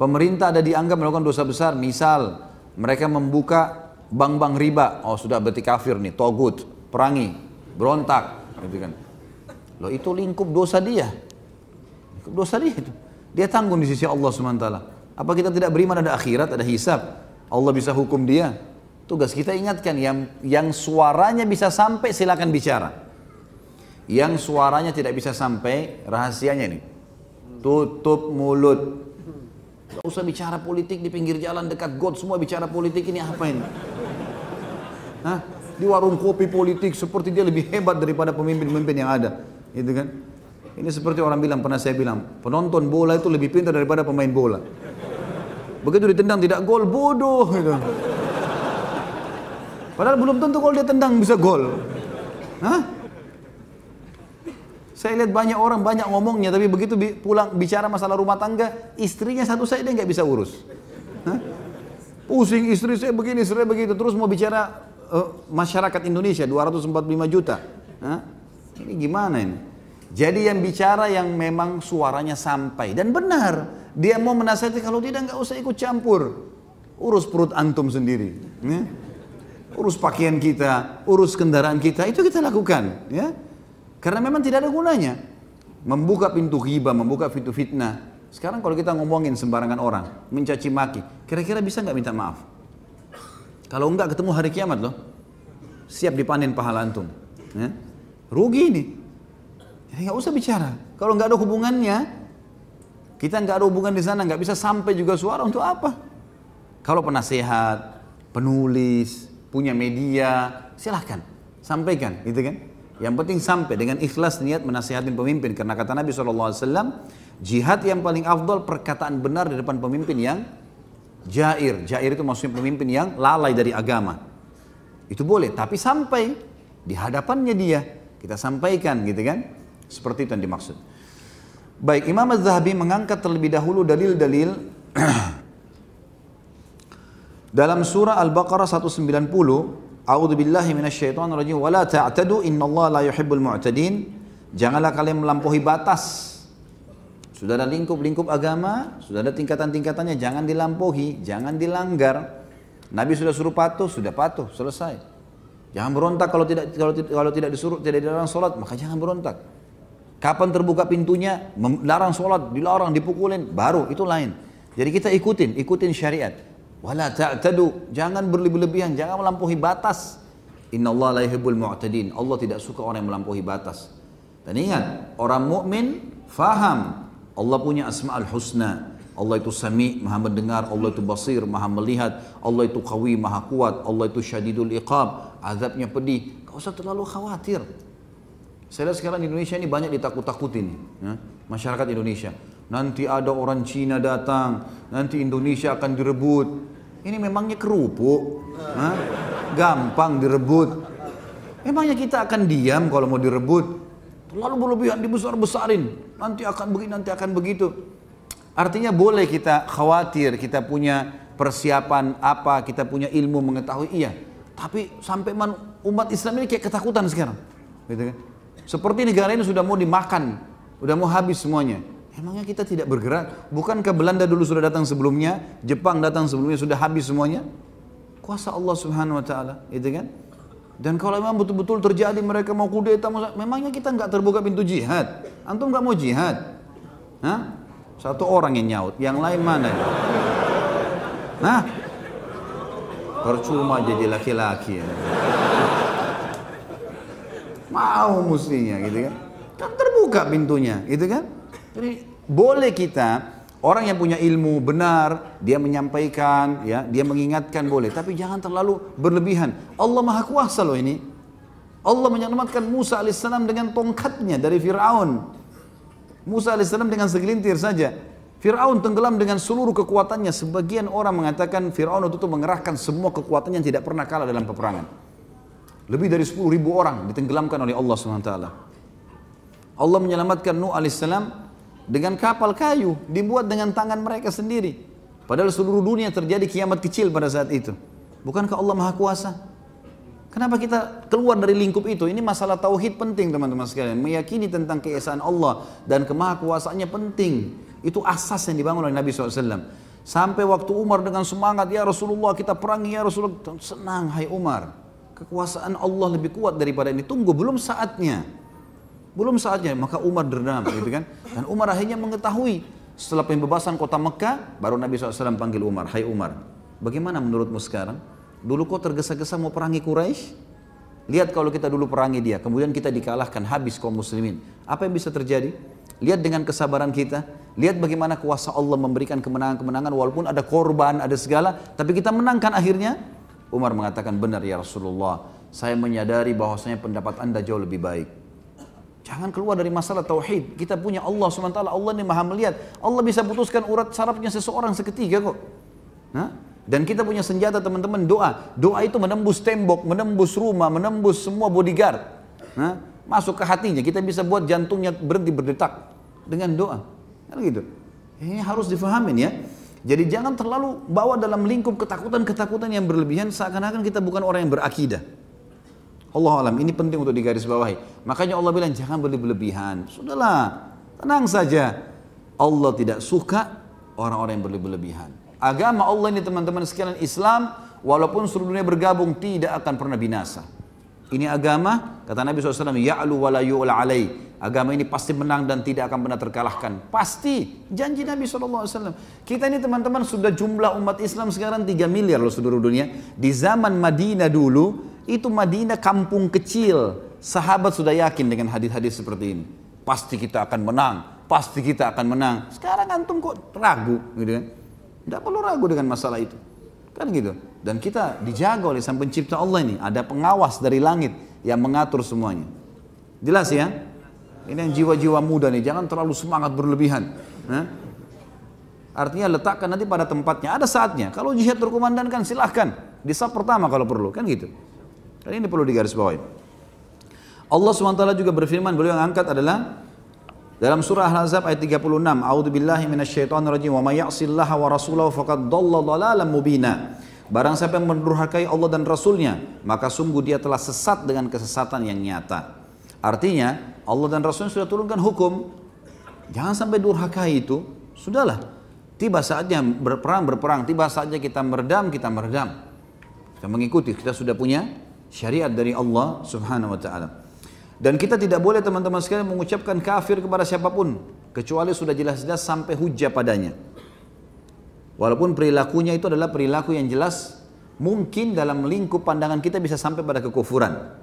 pemerintah ada dianggap melakukan dosa besar, misal mereka membuka bank-bank riba, oh sudah berarti kafir nih, togut, perangi, berontak, gitu kan. Loh itu lingkup dosa dia. Lingkup dosa dia itu. Dia tanggung di sisi Allah SWT. Apa kita tidak beriman ada akhirat, ada hisab? Allah bisa hukum dia. Tugas kita ingatkan yang yang suaranya bisa sampai silakan bicara. Yang suaranya tidak bisa sampai rahasianya nih. Tutup mulut. Gak usah bicara politik di pinggir jalan dekat got semua bicara politik ini apa ini? Hah? Di warung kopi politik seperti dia lebih hebat daripada pemimpin-pemimpin yang ada. Gitu kan? Ini seperti orang bilang, pernah saya bilang, penonton bola itu lebih pintar daripada pemain bola. Begitu ditendang tidak gol, bodoh gitu. Padahal belum tentu kalau dia tendang bisa gol. Hah? Saya lihat banyak orang banyak ngomongnya, tapi begitu pulang bicara masalah rumah tangga, istrinya satu saja dia nggak bisa urus. Pusing istri saya begini, istri saya begitu, terus mau bicara uh, masyarakat Indonesia 245 juta. Hah? Ini gimana ini? Jadi yang bicara yang memang suaranya sampai dan benar. Dia mau menasihati kalau tidak nggak usah ikut campur. Urus perut antum sendiri. Ya. Urus pakaian kita, urus kendaraan kita, itu kita lakukan. Ya. Karena memang tidak ada gunanya. Membuka pintu hibah, membuka pintu fitnah. Sekarang kalau kita ngomongin sembarangan orang, mencaci maki, kira-kira bisa nggak minta maaf? Kalau enggak ketemu hari kiamat loh, siap dipanen pahala antum. Ya. Rugi ini. Jadi nggak usah bicara. Kalau nggak ada hubungannya, kita nggak ada hubungan di sana, nggak bisa sampai juga suara untuk apa? Kalau penasehat, penulis, punya media, silahkan sampaikan, gitu kan? Yang penting sampai dengan ikhlas niat menasihatin pemimpin. Karena kata Nabi SAW, jihad yang paling afdol perkataan benar di depan pemimpin yang jair. Jair itu maksudnya pemimpin yang lalai dari agama. Itu boleh, tapi sampai di hadapannya dia. Kita sampaikan gitu kan. Seperti itu yang dimaksud. Baik, Imam Az-Zahabi mengangkat terlebih dahulu dalil-dalil dalam surah Al-Baqarah 190 A'udzu billahi minasyaitonir rajim wa la ta'tadu innallaha la yuhibbul mu'tadin. Janganlah kalian melampaui batas. Sudah ada lingkup-lingkup agama, sudah ada tingkatan-tingkatannya, jangan dilampaui, jangan dilanggar. Nabi sudah suruh patuh, sudah patuh, selesai. Jangan berontak kalau tidak kalau, kalau tidak disuruh tidak dilarang sholat, maka jangan berontak. Kapan terbuka pintunya, larang sholat, dilarang, dipukulin, baru itu lain. Jadi kita ikutin, ikutin syariat. Wala ta'tadu, jangan berlebihan, jangan melampaui batas. Inna Allah la yuhibbul mu'tadin. Allah tidak suka orang yang melampaui batas. Dan ingat, orang mukmin faham Allah punya asma'ul husna. Allah itu sami, maha mendengar, Allah itu basir, maha melihat, Allah itu qawi, maha kuat, Allah itu syadidul iqab, azabnya pedih. Kau usah terlalu khawatir. Saya lihat sekarang di Indonesia ini banyak ditakut-takutin, ya, masyarakat Indonesia. Nanti ada orang Cina datang, nanti Indonesia akan direbut. Ini memangnya kerupuk, Hah? gampang direbut. Memangnya kita akan diam kalau mau direbut? Terlalu berlebihan dibesar-besarin. Nanti akan begini, nanti akan begitu. Artinya boleh kita khawatir, kita punya persiapan apa, kita punya ilmu mengetahui iya. Tapi sampai umat Islam ini kayak ketakutan sekarang. Gitu kan? Seperti negara ini sudah mau dimakan, sudah mau habis semuanya. Emangnya kita tidak bergerak? Bukankah Belanda dulu sudah datang sebelumnya? Jepang datang sebelumnya sudah habis semuanya? Kuasa Allah subhanahu wa ta'ala. Itu kan? Dan kalau memang betul-betul terjadi mereka mau kudeta, memangnya kita nggak terbuka pintu jihad? Antum nggak mau jihad? Hah? Satu orang yang nyaut, yang lain mana? Hah? Percuma jadi laki-laki ya. Mau mestinya gitu kan? Kan terbuka pintunya, gitu kan? Jadi boleh kita orang yang punya ilmu benar, dia menyampaikan, ya, dia mengingatkan boleh, tapi jangan terlalu berlebihan. Allah Maha Kuasa loh ini. Allah menyelamatkan Musa alaihissalam dengan tongkatnya dari Fir'aun. Musa alaihissalam dengan segelintir saja. Fir'aun tenggelam dengan seluruh kekuatannya. Sebagian orang mengatakan Fir'aun itu mengerahkan semua kekuatannya yang tidak pernah kalah dalam peperangan. Lebih dari 10 ribu orang ditenggelamkan oleh Allah SWT. Allah menyelamatkan Nuh alaihissalam dengan kapal kayu dibuat dengan tangan mereka sendiri. Padahal seluruh dunia terjadi kiamat kecil pada saat itu. Bukankah Allah Maha Kuasa? Kenapa kita keluar dari lingkup itu? Ini masalah tauhid penting teman-teman sekalian. Meyakini tentang keesaan Allah dan kemahakuasaannya penting. Itu asas yang dibangun oleh Nabi SAW. Sampai waktu Umar dengan semangat, ya Rasulullah kita perangi ya Rasulullah. Senang hai Umar. Kekuasaan Allah lebih kuat daripada ini. Tunggu, belum saatnya. Belum saatnya, maka Umar dendam gitu kan. Dan Umar akhirnya mengetahui setelah pembebasan kota Mekah, baru Nabi SAW panggil Umar, Hai Umar, bagaimana menurutmu sekarang? Dulu kau tergesa-gesa mau perangi Quraisy? Lihat kalau kita dulu perangi dia, kemudian kita dikalahkan habis kaum muslimin. Apa yang bisa terjadi? Lihat dengan kesabaran kita, lihat bagaimana kuasa Allah memberikan kemenangan-kemenangan walaupun ada korban, ada segala, tapi kita menangkan akhirnya. Umar mengatakan benar ya Rasulullah, saya menyadari bahwasanya pendapat anda jauh lebih baik. Jangan keluar dari masalah tauhid. Kita punya Allah SWT, Allah ini maha melihat. Allah bisa putuskan urat sarafnya seseorang seketika kok. Nah, dan kita punya senjata teman-teman doa. Doa itu menembus tembok, menembus rumah, menembus semua bodyguard. Nah, masuk ke hatinya. Kita bisa buat jantungnya berhenti berdetak dengan doa. Kan gitu. Ini harus difahamin ya. Jadi jangan terlalu bawa dalam lingkup ketakutan-ketakutan yang berlebihan seakan-akan kita bukan orang yang berakidah. Allah alam ini penting untuk digarisbawahi. Makanya Allah bilang jangan berlebihan. Sudahlah, tenang saja. Allah tidak suka orang-orang yang berlebihan. Agama Allah ini teman-teman sekalian Islam walaupun seluruh dunia bergabung tidak akan pernah binasa. Ini agama, kata Nabi SAW, ya'lu wa la alai. Agama ini pasti menang dan tidak akan pernah terkalahkan. Pasti. Janji Nabi SAW. Kita ini teman-teman sudah jumlah umat Islam sekarang 3 miliar loh seluruh dunia. Di zaman Madinah dulu, itu Madinah kampung kecil. Sahabat sudah yakin dengan hadis-hadis seperti ini. Pasti kita akan menang, pasti kita akan menang. Sekarang antum kok ragu gitu kan? Tidak perlu ragu dengan masalah itu. Kan gitu. Dan kita dijaga oleh sang pencipta Allah ini. Ada pengawas dari langit yang mengatur semuanya. Jelas ya? Ini yang jiwa-jiwa muda nih, jangan terlalu semangat berlebihan. Artinya letakkan nanti pada tempatnya. Ada saatnya. Kalau jihad berkumandangkan silahkan. Di saat pertama kalau perlu, kan gitu. Dan ini perlu digarisbawahi. Allah SWT juga berfirman, beliau yang angkat adalah dalam surah Al-Ahzab ayat 36, A'udzu billahi minasyaitonir rajim wa may ya'sillaha wa rasulahu faqad dhalla dhalalan mubina. Barang siapa yang mendurhakai Allah dan Rasulnya, maka sungguh dia telah sesat dengan kesesatan yang nyata. Artinya, Allah dan Rasulnya sudah turunkan hukum. Jangan sampai durhakai itu. Sudahlah. Tiba saatnya berperang, berperang. Tiba saatnya kita meredam, kita meredam. Kita mengikuti. Kita sudah punya syariat dari Allah subhanahu wa ta'ala. Dan kita tidak boleh teman-teman sekalian mengucapkan kafir kepada siapa pun. Kecuali sudah jelas-jelas sampai hujah padanya. Walaupun perilakunya itu adalah perilaku yang jelas mungkin dalam lingkup pandangan kita bisa sampai pada kekufuran.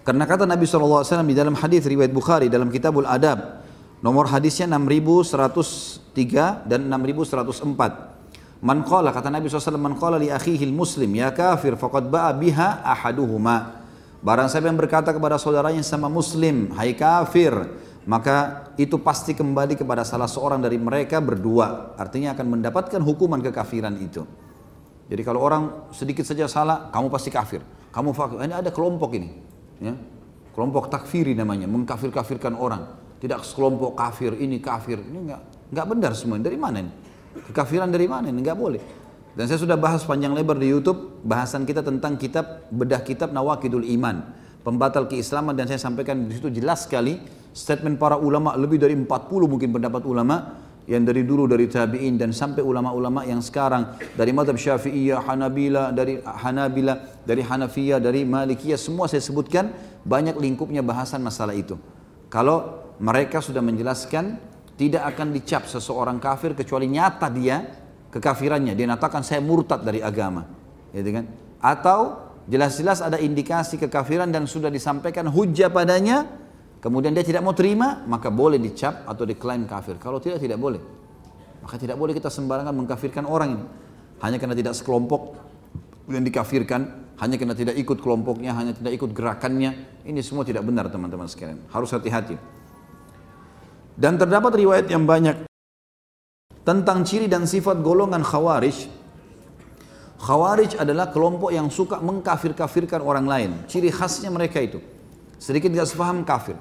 Karena kata Nabi SAW di dalam hadis riwayat Bukhari dalam Kitabul Adab nomor hadisnya 6103 dan 6104. Man qala kata Nabi SAW man qala li akhihi muslim ya kafir faqad ba'a biha ahaduhuma. Barang siapa yang berkata kepada saudaranya sama muslim hai kafir maka itu pasti kembali kepada salah seorang dari mereka berdua. Artinya akan mendapatkan hukuman kekafiran itu. Jadi kalau orang sedikit saja salah, kamu pasti kafir. Kamu fakir. Ini ada kelompok ini ya, kelompok takfiri namanya, mengkafir-kafirkan orang. Tidak sekelompok kafir, ini kafir, ini enggak, enggak benar semua. Dari mana ini? Kekafiran dari mana ini? Enggak boleh. Dan saya sudah bahas panjang lebar di YouTube bahasan kita tentang kitab bedah kitab Nawakidul Iman, pembatal keislaman dan saya sampaikan di situ jelas sekali statement para ulama lebih dari 40 mungkin pendapat ulama yang dari dulu dari tabi'in dan sampai ulama-ulama yang sekarang dari madhab syafi'iyah, hanabila, dari hanabila, dari hanafiyah, dari malikiyah semua saya sebutkan banyak lingkupnya bahasan masalah itu. Kalau mereka sudah menjelaskan tidak akan dicap seseorang kafir kecuali nyata dia kekafirannya. Dia nyatakan saya murtad dari agama. Gitu kan? Atau jelas-jelas ada indikasi kekafiran dan sudah disampaikan hujah padanya kemudian dia tidak mau terima, maka boleh dicap atau diklaim kafir. Kalau tidak, tidak boleh. Maka tidak boleh kita sembarangan mengkafirkan orang ini. Hanya karena tidak sekelompok yang dikafirkan, hanya karena tidak ikut kelompoknya, hanya tidak ikut gerakannya. Ini semua tidak benar teman-teman sekalian. Harus hati-hati. Dan terdapat riwayat yang banyak tentang ciri dan sifat golongan khawarij. Khawarij adalah kelompok yang suka mengkafir-kafirkan orang lain. Ciri khasnya mereka itu. Sedikit tidak sepaham kafir,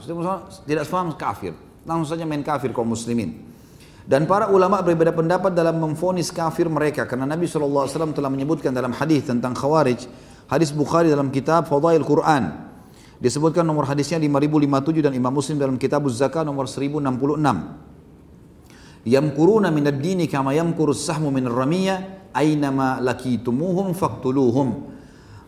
tidak sepaham kafir. Langsung saja main kafir kaum muslimin. Dan para ulama berbeda pendapat dalam memfonis kafir mereka karena Nabi SAW telah menyebutkan dalam hadis tentang khawarij hadis Bukhari dalam kitab Fadail Quran disebutkan nomor hadisnya 5057 dan Imam Muslim dalam kitab Zakah nomor 1066 Yamkuruna minad dini kama yamkurus sahmu min ramiyah aynama lakitumuhum faqtuluhum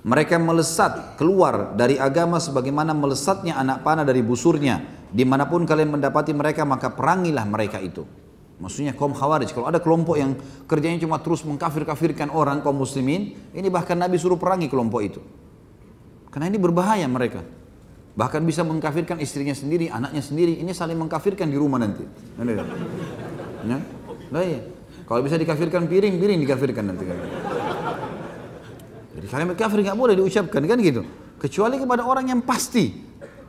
mereka melesat keluar dari agama sebagaimana melesatnya anak panah dari busurnya. Di mana pun kalian mendapati mereka maka perangilah mereka itu. Maksudnya kaum khawarij. Kalau ada kelompok yang kerjanya cuma terus mengkafir-kafirkan orang kaum muslimin. Ini bahkan Nabi suruh perangi kelompok itu. Karena ini berbahaya mereka. Bahkan bisa mengkafirkan istrinya sendiri, anaknya sendiri. Ini saling mengkafirkan di rumah nanti. Ya? Nah, iya. Kalau bisa dikafirkan piring, piring dikafirkan nanti. Jadi kalimat kafir nggak boleh diucapkan kan gitu. Kecuali kepada orang yang pasti.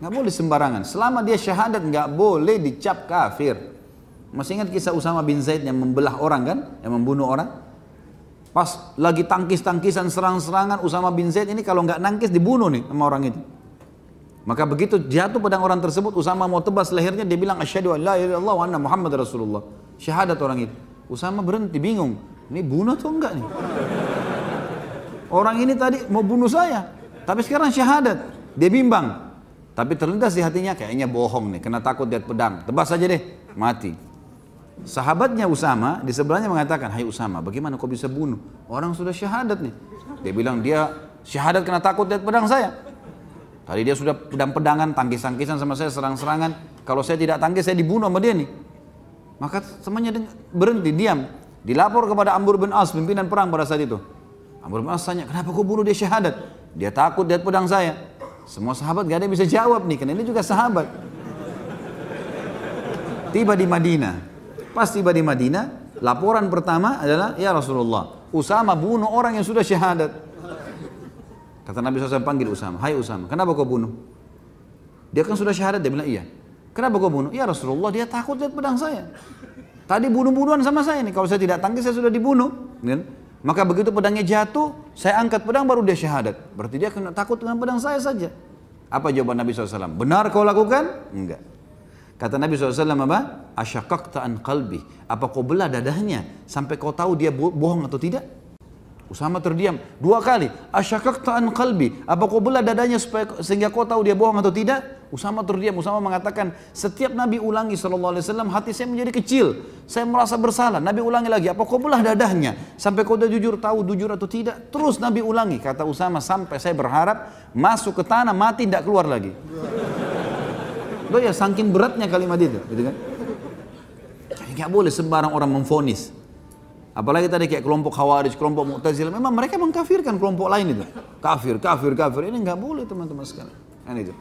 Nggak boleh sembarangan. Selama dia syahadat nggak boleh dicap kafir. Masih ingat kisah Usama bin Zaid yang membelah orang kan? Yang membunuh orang? Pas lagi tangkis-tangkisan serang-serangan Usama bin Zaid ini kalau nggak nangkis dibunuh nih sama orang itu. Maka begitu jatuh pedang orang tersebut Usama mau tebas lehernya dia bilang asyhadu an la ilaha illallah wa anna Muhammad Rasulullah. Syahadat orang itu. Usama berhenti bingung. Ini bunuh atau enggak nih? Orang ini tadi mau bunuh saya, tapi sekarang syahadat. Dia bimbang. Tapi terlintas di hatinya kayaknya bohong nih, kena takut lihat pedang. Tebas saja deh, mati. Sahabatnya Usama di sebelahnya mengatakan, Hai Usama, bagaimana kau bisa bunuh? Orang sudah syahadat nih. Dia bilang dia syahadat kena takut lihat pedang saya. Tadi dia sudah pedang-pedangan, tangkis-tangkisan sama saya, serang-serangan. Kalau saya tidak tangkis, saya dibunuh sama dia nih. Maka temannya berhenti, diam. Dilapor kepada Amr bin As, pimpinan perang pada saat itu. Amr bin As tanya, kenapa kau bunuh dia syahadat? Dia takut lihat pedang saya. Semua sahabat gak ada yang bisa jawab nih, karena ini juga sahabat. Tiba di Madinah. Pas tiba di Madinah, laporan pertama adalah, Ya Rasulullah, Usama bunuh orang yang sudah syahadat. Kata Nabi SAW panggil Usama, Hai Usama, kenapa kau bunuh? Dia kan sudah syahadat, dia bilang iya. Kenapa kau bunuh? Ya Rasulullah, dia takut lihat pedang saya. Tadi bunuh-bunuhan sama saya nih, kalau saya tidak tangkis saya sudah dibunuh. Kan? Maka begitu pedangnya jatuh, saya angkat pedang baru dia syahadat. Berarti dia kena takut dengan pedang saya saja. Apa jawaban Nabi SAW? Benar kau lakukan? Enggak. Kata Nabi SAW apa? Asyakakta an qalbi. Apa kau belah dadahnya sampai kau tahu dia bohong atau tidak? Usama terdiam dua kali. Asyakakta an qalbi. Apa kau belah dadanya supaya sehingga kau tahu dia bohong atau tidak? Usama terdiam. Usama mengatakan setiap Nabi ulangi sallallahu alaihi wasallam hati saya menjadi kecil. Saya merasa bersalah. Nabi ulangi lagi. Apa kau belah dadahnya sampai kau sudah jujur tahu jujur atau tidak? Terus Nabi ulangi. Kata Usama sampai saya berharap masuk ke tanah mati tidak keluar lagi. Loh ya saking beratnya kalimat itu, gitu kan? Boleh sembarang orang memfonis. Apalagi tadi kayak kelompok Khawarij, kelompok Mu'tazilah, memang mereka mengkafirkan kelompok lain itu. Kafir, kafir, kafir. Ini nggak boleh teman-teman sekalian. Kan itu.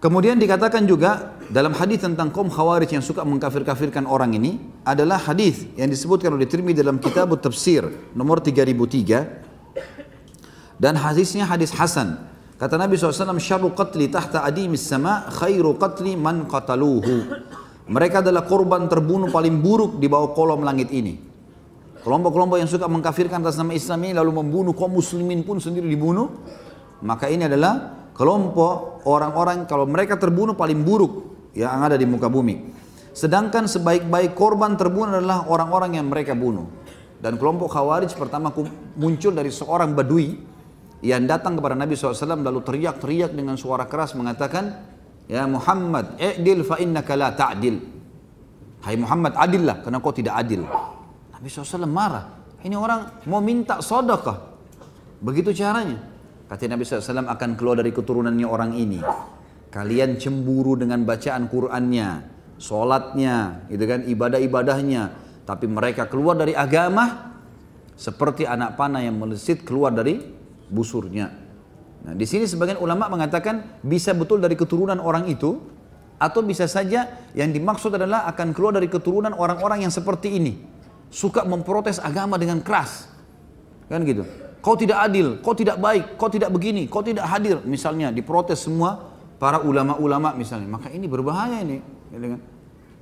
Kemudian dikatakan juga dalam hadis tentang kaum Khawarij yang suka mengkafir-kafirkan orang ini adalah hadis yang disebutkan oleh Tirmidzi dalam kitab Tafsir nomor 3003 dan hadisnya hadis Hasan. Kata Nabi SAW, syarru qatli tahta adimis sama khairu qatli man qataluhu. Mereka adalah korban terbunuh paling buruk di bawah kolom langit ini. Kelompok-kelompok yang suka mengkafirkan atas nama Islam ini lalu membunuh kaum muslimin pun sendiri dibunuh. Maka ini adalah kelompok orang-orang kalau mereka terbunuh paling buruk yang ada di muka bumi. Sedangkan sebaik-baik korban terbunuh adalah orang-orang yang mereka bunuh. Dan kelompok Khawarij pertama muncul dari seorang badui yang datang kepada Nabi SAW lalu teriak-teriak dengan suara keras mengatakan, Ya Muhammad, i'dil fa innaka la ta'dil. Hai Muhammad, adillah karena kau tidak adil. Nabi SAW marah. Ini orang mau minta sodakah. Begitu caranya. Kata Nabi SAW akan keluar dari keturunannya orang ini. Kalian cemburu dengan bacaan Qur'annya, sholatnya, gitu kan, ibadah-ibadahnya. Tapi mereka keluar dari agama seperti anak panah yang melesit keluar dari busurnya. Nah, di sini sebagian ulama mengatakan bisa betul dari keturunan orang itu atau bisa saja yang dimaksud adalah akan keluar dari keturunan orang-orang yang seperti ini. Suka memprotes agama dengan keras. Kan gitu. Kau tidak adil, kau tidak baik, kau tidak begini, kau tidak hadir. Misalnya diprotes semua para ulama-ulama misalnya. Maka ini berbahaya ini. Gitu kan.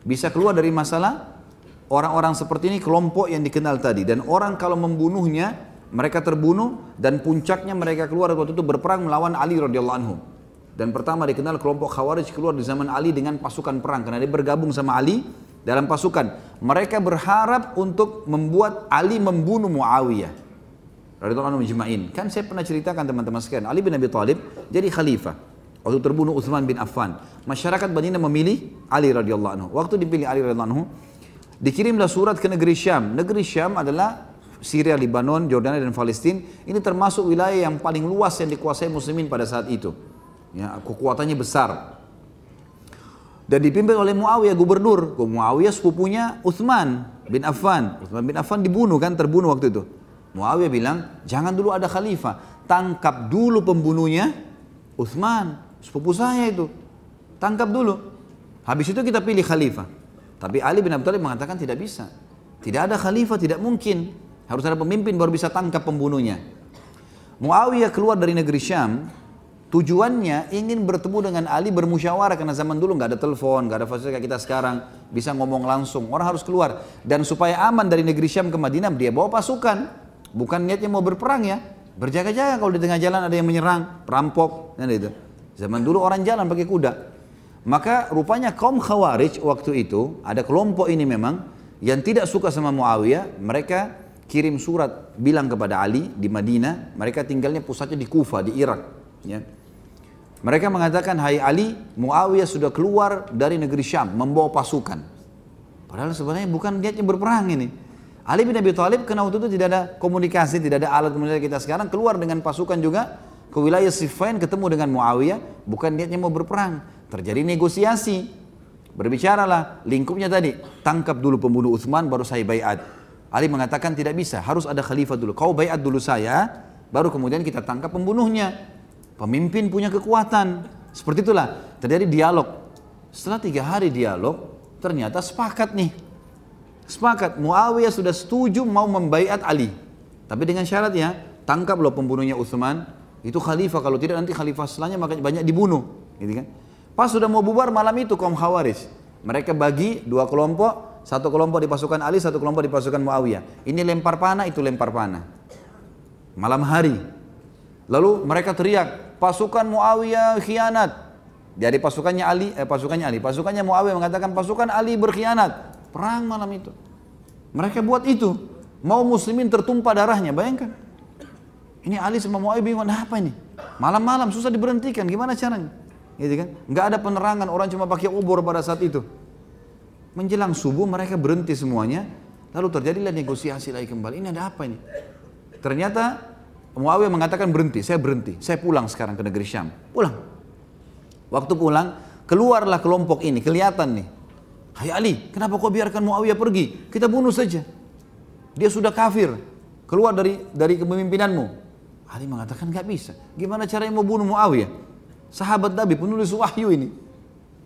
Bisa keluar dari masalah orang-orang seperti ini kelompok yang dikenal tadi. Dan orang kalau membunuhnya mereka terbunuh dan puncaknya mereka keluar waktu itu berperang melawan Ali radhiyallahu anhu. Dan pertama dikenal kelompok Khawarij keluar di zaman Ali dengan pasukan perang karena dia bergabung sama Ali dalam pasukan. Mereka berharap untuk membuat Ali membunuh Muawiyah. Radhiyallahu anhu majma'in. Kan saya pernah ceritakan teman-teman sekalian, Ali bin Abi Thalib jadi khalifah. Waktu terbunuh Utsman bin Affan, masyarakat Madinah memilih Ali radhiyallahu anhu. Waktu dipilih Ali radhiyallahu anhu, dikirimlah surat ke negeri Syam. Negeri Syam adalah Syria, Lebanon, Jordania dan Palestina ini termasuk wilayah yang paling luas yang dikuasai muslimin pada saat itu. Ya, kekuatannya besar. Dan dipimpin oleh Muawiyah gubernur. Muawiyah sepupunya Uthman bin Affan. Uthman bin Affan dibunuh kan, terbunuh waktu itu. Muawiyah bilang, jangan dulu ada khalifah. Tangkap dulu pembunuhnya Uthman, sepupu saya itu. Tangkap dulu. Habis itu kita pilih khalifah. Tapi Ali bin Abi Thalib mengatakan tidak bisa. Tidak ada khalifah, tidak mungkin. Harus ada pemimpin baru bisa tangkap pembunuhnya. Muawiyah keluar dari negeri Syam, tujuannya ingin bertemu dengan Ali bermusyawarah karena zaman dulu nggak ada telepon, nggak ada fasilitas kayak kita sekarang, bisa ngomong langsung. Orang harus keluar dan supaya aman dari negeri Syam ke Madinah dia bawa pasukan, bukan niatnya mau berperang ya, berjaga-jaga kalau di tengah jalan ada yang menyerang, perampok, dan itu. Zaman dulu orang jalan pakai kuda. Maka rupanya kaum Khawarij waktu itu ada kelompok ini memang yang tidak suka sama Muawiyah, mereka kirim surat bilang kepada Ali di Madinah, mereka tinggalnya pusatnya di Kufa, di Irak. Ya. Mereka mengatakan, Hai Ali, Muawiyah sudah keluar dari negeri Syam, membawa pasukan. Padahal sebenarnya bukan niatnya berperang ini. Ali bin Abi Thalib karena waktu itu tidak ada komunikasi, tidak ada alat komunikasi kita sekarang, keluar dengan pasukan juga ke wilayah Siffin ketemu dengan Muawiyah, bukan niatnya mau berperang. Terjadi negosiasi. Berbicaralah lingkupnya tadi, tangkap dulu pembunuh Utsman baru saya bayat. Ali mengatakan tidak bisa, harus ada khalifah dulu. Kau bayat dulu saya, baru kemudian kita tangkap pembunuhnya. Pemimpin punya kekuatan. Seperti itulah, terjadi dialog. Setelah tiga hari dialog, ternyata sepakat nih. Sepakat, Muawiyah sudah setuju mau membayat Ali. Tapi dengan syarat ya, tangkap loh pembunuhnya Utsman, itu khalifah. Kalau tidak nanti khalifah setelahnya makanya banyak dibunuh. Gitu kan? Pas sudah mau bubar malam itu kaum Khawarij. Mereka bagi dua kelompok, satu kelompok di pasukan Ali, satu kelompok di pasukan Muawiyah. Ini lempar panah, itu lempar panah. Malam hari. Lalu mereka teriak, pasukan Muawiyah khianat. Jadi pasukannya Ali, eh, pasukannya Ali, pasukannya Muawiyah mengatakan pasukan Ali berkhianat. Perang malam itu. Mereka buat itu. Mau muslimin tertumpah darahnya, bayangkan. Ini Ali sama Muawiyah bingung, apa ini? Malam-malam susah diberhentikan, gimana caranya? Gitu kan? Enggak ada penerangan, orang cuma pakai obor pada saat itu. Menjelang subuh mereka berhenti semuanya, lalu terjadilah negosiasi lagi kembali. Ini ada apa ini? Ternyata Muawiyah mengatakan berhenti, saya berhenti, saya pulang sekarang ke negeri Syam. Pulang. Waktu pulang, keluarlah kelompok ini, kelihatan nih. Hai Ali, kenapa kau biarkan Muawiyah pergi? Kita bunuh saja. Dia sudah kafir, keluar dari dari kepemimpinanmu. Ali mengatakan nggak bisa. Gimana caranya mau bunuh Muawiyah? Sahabat Nabi penulis wahyu ini.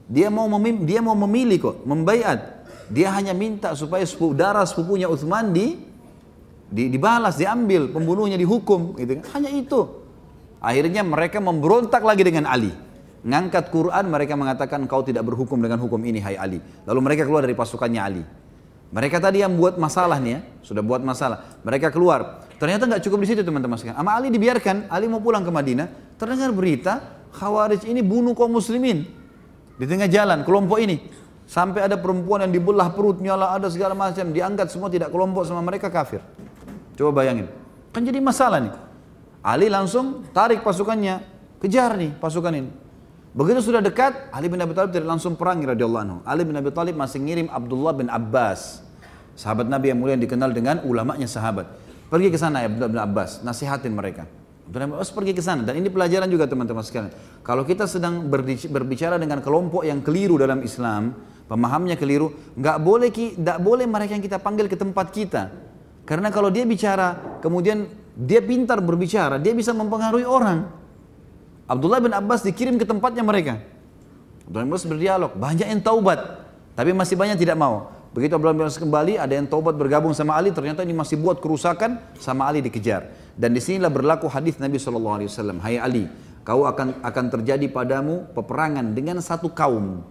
Dia mau memim, dia mau memilih kok, membaiat. Dia hanya minta supaya sepupu, darah sepupunya Uthman di, di dibalas, diambil, pembunuhnya dihukum, gitu. Hanya itu. Akhirnya mereka memberontak lagi dengan Ali. Ngangkat Quran mereka mengatakan kau tidak berhukum dengan hukum ini hai Ali. Lalu mereka keluar dari pasukannya Ali. Mereka tadi yang buat masalah nih ya, sudah buat masalah. Mereka keluar. Ternyata nggak cukup di situ teman-teman sekalian. Ama Ali dibiarkan, Ali mau pulang ke Madinah. Terdengar berita Khawarij ini bunuh kaum muslimin di tengah jalan kelompok ini. Sampai ada perempuan yang dibelah perutnya lah, ada segala macam. Diangkat semua tidak kelompok sama mereka kafir. Coba bayangin. Kan jadi masalah nih. Ali langsung tarik pasukannya, kejar nih pasukan ini. Begitu sudah dekat, Ali bin Abi Thalib tidak langsung perang radhiyallahu anhu. Ali bin Abi Thalib masih ngirim Abdullah bin Abbas, sahabat Nabi yang mulia yang dikenal dengan ulamanya sahabat. Pergi ke sana ya Abdullah bin Abbas, nasihatin mereka. Bin Abbas pergi ke sana dan ini pelajaran juga teman-teman sekalian. Kalau kita sedang berbicara dengan kelompok yang keliru dalam Islam, pemahamnya keliru, nggak boleh nggak boleh mereka yang kita panggil ke tempat kita. Karena kalau dia bicara, kemudian dia pintar berbicara, dia bisa mempengaruhi orang. Abdullah bin Abbas dikirim ke tempatnya mereka. Abdullah bin Abbas berdialog, banyak yang taubat, tapi masih banyak tidak mau. Begitu Abdullah bin Abbas kembali, ada yang taubat bergabung sama Ali, ternyata ini masih buat kerusakan, sama Ali dikejar. Dan di sinilah berlaku hadis Nabi SAW, Hai Ali, kau akan akan terjadi padamu peperangan dengan satu kaum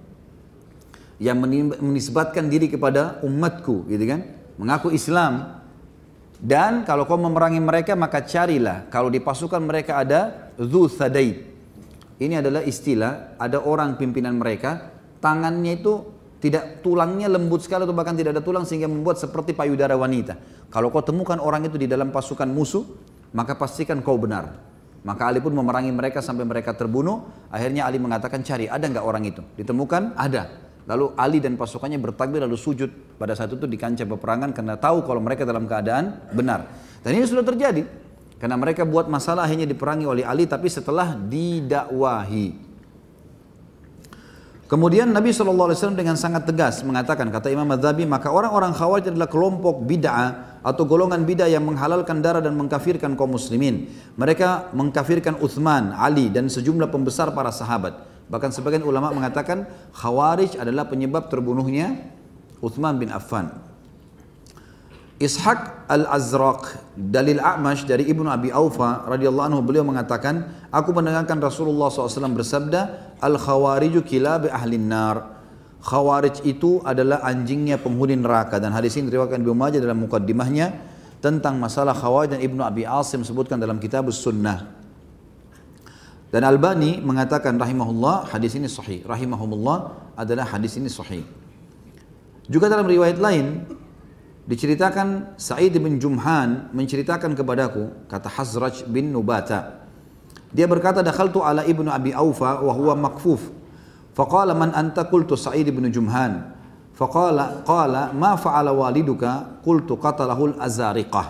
yang menisbatkan diri kepada umatku, gitu kan? Mengaku Islam, dan kalau kau memerangi mereka maka carilah kalau di pasukan mereka ada Zu Thadaid. Ini adalah istilah ada orang pimpinan mereka tangannya itu tidak tulangnya lembut sekali atau bahkan tidak ada tulang sehingga membuat seperti payudara wanita. Kalau kau temukan orang itu di dalam pasukan musuh, maka pastikan kau benar. Maka Ali pun memerangi mereka sampai mereka terbunuh. Akhirnya Ali mengatakan cari ada nggak orang itu? Ditemukan ada. Lalu Ali dan pasukannya bertakbir lalu sujud pada saat itu di kancah peperangan karena tahu kalau mereka dalam keadaan benar. Dan ini sudah terjadi. Karena mereka buat masalah akhirnya diperangi oleh Ali tapi setelah didakwahi. Kemudian Nabi SAW dengan sangat tegas mengatakan, kata Imam Madhabi, maka orang-orang khawarij adalah kelompok bid'ah atau golongan bid'ah yang menghalalkan darah dan mengkafirkan kaum muslimin. Mereka mengkafirkan Uthman, Ali dan sejumlah pembesar para sahabat. Bahkan sebagian ulama mengatakan Khawarij adalah penyebab terbunuhnya Uthman bin Affan. Ishaq al-Azraq dalil A'mash dari Ibnu Abi Aufa radhiyallahu anhu beliau mengatakan aku mendengarkan Rasulullah SAW bersabda al-khawariju kilab ahli nar Khawarij itu adalah anjingnya penghuni neraka dan hadis ini diriwayatkan Ibnu Majah dalam mukaddimahnya tentang masalah Khawarij dan Ibnu Abi Asim sebutkan dalam kitab Sunnah dan Albani mengatakan rahimahullah hadis ini sahih. Rahimahumullah adalah hadis ini sahih. Juga dalam riwayat lain diceritakan Sa'id bin Jumhan menceritakan kepadaku kata Hazraj bin Nubata. Dia berkata dakhaltu ala ibnu Abi Aufa wa huwa makfuf. Faqala man anta qultu Sa'id bin Jumhan. Faqala qala ma fa'ala waliduka qultu qatalahu al-azariqah.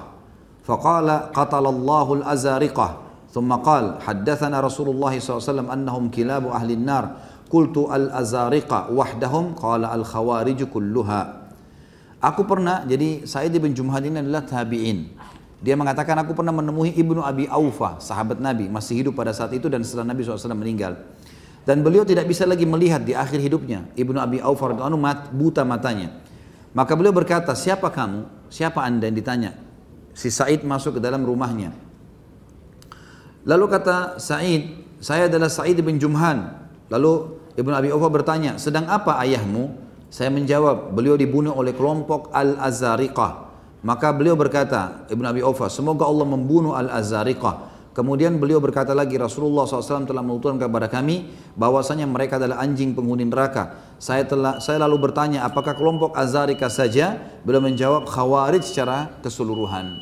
Faqala qatalallahu al-azariqah. ثم قال حدثنا رسول الله صلى الله عليه وسلم أنهم كلاب أهل النار قلت الأزارقة وحدهم قال الخوارج كلها Aku pernah, jadi Sa'id bin Jumhad ini adalah tabi'in. Dia mengatakan aku pernah menemui Ibnu Abi Aufa, sahabat Nabi, masih hidup pada saat itu dan setelah Nabi SAW meninggal. Dan beliau tidak bisa lagi melihat di akhir hidupnya. Ibnu Abi Aufa mat, buta matanya. Maka beliau berkata, siapa kamu? Siapa anda yang ditanya? Si Sa'id masuk ke dalam rumahnya. Lalu kata Sa'id, saya adalah Sa'id bin Jumhan. Lalu Ibnu Abi Aufa bertanya, sedang apa ayahmu? Saya menjawab, beliau dibunuh oleh kelompok Al-Azariqah. Maka beliau berkata, Ibnu Abi Aufa, semoga Allah membunuh Al-Azariqah. Kemudian beliau berkata lagi, Rasulullah SAW telah menuturkan kepada kami bahwasanya mereka adalah anjing penghuni neraka. Saya telah saya lalu bertanya, apakah kelompok Azarika saja? Beliau menjawab, Khawarij secara keseluruhan.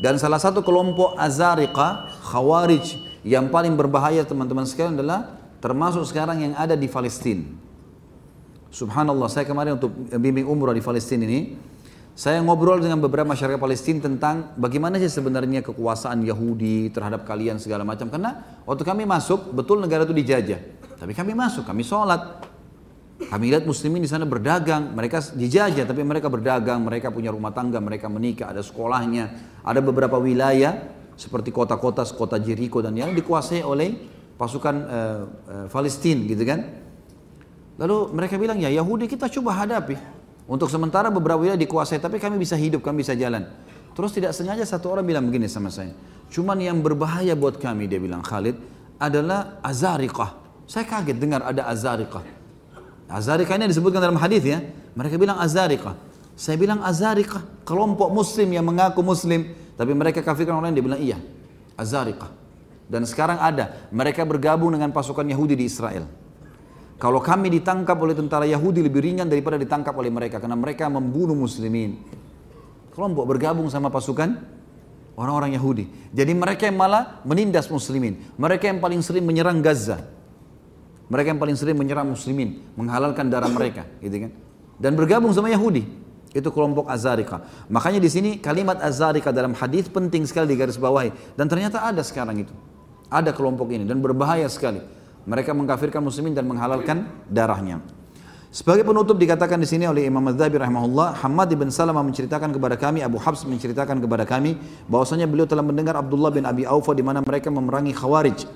Dan salah satu kelompok Azarika, Khawarij yang paling berbahaya teman-teman sekalian adalah termasuk sekarang yang ada di Palestina. Subhanallah, saya kemarin untuk bimbing umrah di Palestina ini, saya ngobrol dengan beberapa masyarakat Palestina tentang bagaimana sih sebenarnya kekuasaan Yahudi terhadap kalian segala macam. Karena waktu kami masuk, betul negara itu dijajah. Tapi kami masuk, kami sholat. Kami lihat muslimin di sana berdagang, mereka dijajah tapi mereka berdagang, mereka punya rumah tangga, mereka menikah, ada sekolahnya, ada beberapa wilayah seperti kota-kota, kota Jericho dan yang dikuasai oleh pasukan uh, uh, Palestina gitu kan. Lalu mereka bilang ya Yahudi kita coba hadapi. Untuk sementara beberapa wilayah dikuasai, tapi kami bisa hidup, kami bisa jalan. Terus tidak sengaja satu orang bilang begini sama saya. Cuman yang berbahaya buat kami, dia bilang Khalid, adalah azariqah. Saya kaget dengar ada azariqah. Azariqah ini disebutkan dalam hadis ya. Mereka bilang azariqah. Saya bilang azariqah, kelompok muslim yang mengaku muslim. Tapi mereka kafirkan orang lain, dia bilang iya. Azariqah. Dan sekarang ada, mereka bergabung dengan pasukan Yahudi di Israel. Kalau kami ditangkap oleh tentara Yahudi lebih ringan daripada ditangkap oleh mereka karena mereka membunuh muslimin. Kelompok bergabung sama pasukan orang-orang Yahudi. Jadi mereka yang malah menindas muslimin. Mereka yang paling sering menyerang Gaza. Mereka yang paling sering menyerang muslimin, menghalalkan darah mereka, gitu kan. Dan bergabung sama Yahudi. Itu kelompok Azarika. Makanya di sini kalimat Azarika dalam hadis penting sekali di garis bawahi. Dan ternyata ada sekarang itu. Ada kelompok ini dan berbahaya sekali. Mereka mengkafirkan muslimin dan menghalalkan darahnya. Sebagai penutup dikatakan di sini oleh Imam Madzhabi rahimahullah, Hamad bin Salamah menceritakan kepada kami, Abu Habs menceritakan kepada kami bahwasanya beliau telah mendengar Abdullah bin Abi Aufa di mana mereka memerangi Khawarij.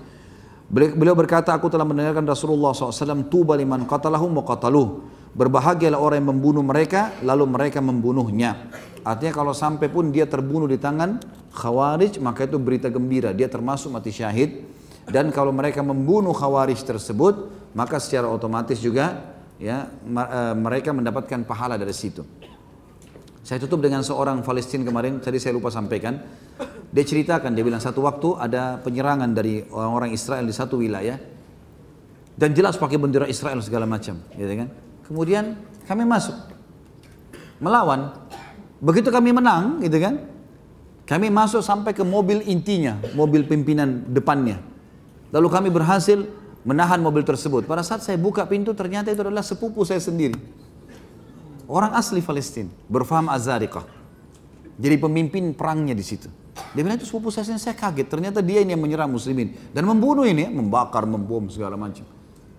Beliau berkata, aku telah mendengarkan Rasulullah SAW, tuba liman qatalahum wa qataluh. Berbahagialah orang yang membunuh mereka, lalu mereka membunuhnya. Artinya kalau sampai pun dia terbunuh di tangan Khawarij, maka itu berita gembira. Dia termasuk mati syahid dan kalau mereka membunuh khawarij tersebut, maka secara otomatis juga ya e, mereka mendapatkan pahala dari situ. Saya tutup dengan seorang Palestina kemarin, tadi saya lupa sampaikan. Dia ceritakan, dia bilang satu waktu ada penyerangan dari orang-orang Israel di satu wilayah. Dan jelas pakai bendera Israel segala macam. Gitu kan? Kemudian kami masuk. Melawan. Begitu kami menang, gitu kan? Kami masuk sampai ke mobil intinya, mobil pimpinan depannya. Lalu kami berhasil menahan mobil tersebut. Pada saat saya buka pintu ternyata itu adalah sepupu saya sendiri. Orang asli Palestina, berfaham Azariqah. Jadi pemimpin perangnya di situ. Dia bilang itu sepupu saya, saya kaget. Ternyata dia ini yang menyerang muslimin. Dan membunuh ini, membakar, membom segala macam.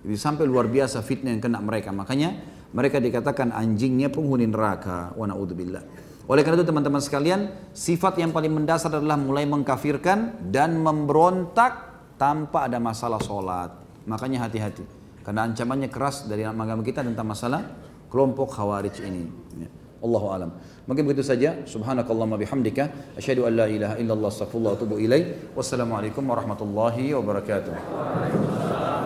Jadi sampai luar biasa fitnah yang kena mereka. Makanya mereka dikatakan anjingnya penghuni neraka. Wa na'udzubillah. Oleh karena itu teman-teman sekalian, sifat yang paling mendasar adalah mulai mengkafirkan dan memberontak tanpa ada masalah sholat. Makanya hati-hati. Karena ancamannya keras dari agama kita tentang masalah kelompok khawarij ini. Ya. Allahu alam. Mungkin begitu saja. Subhanakallahumma bihamdika asyhadu an la ilaha illallah astaghfirullah wa atubu ilaih. Wassalamualaikum warahmatullahi wabarakatuh.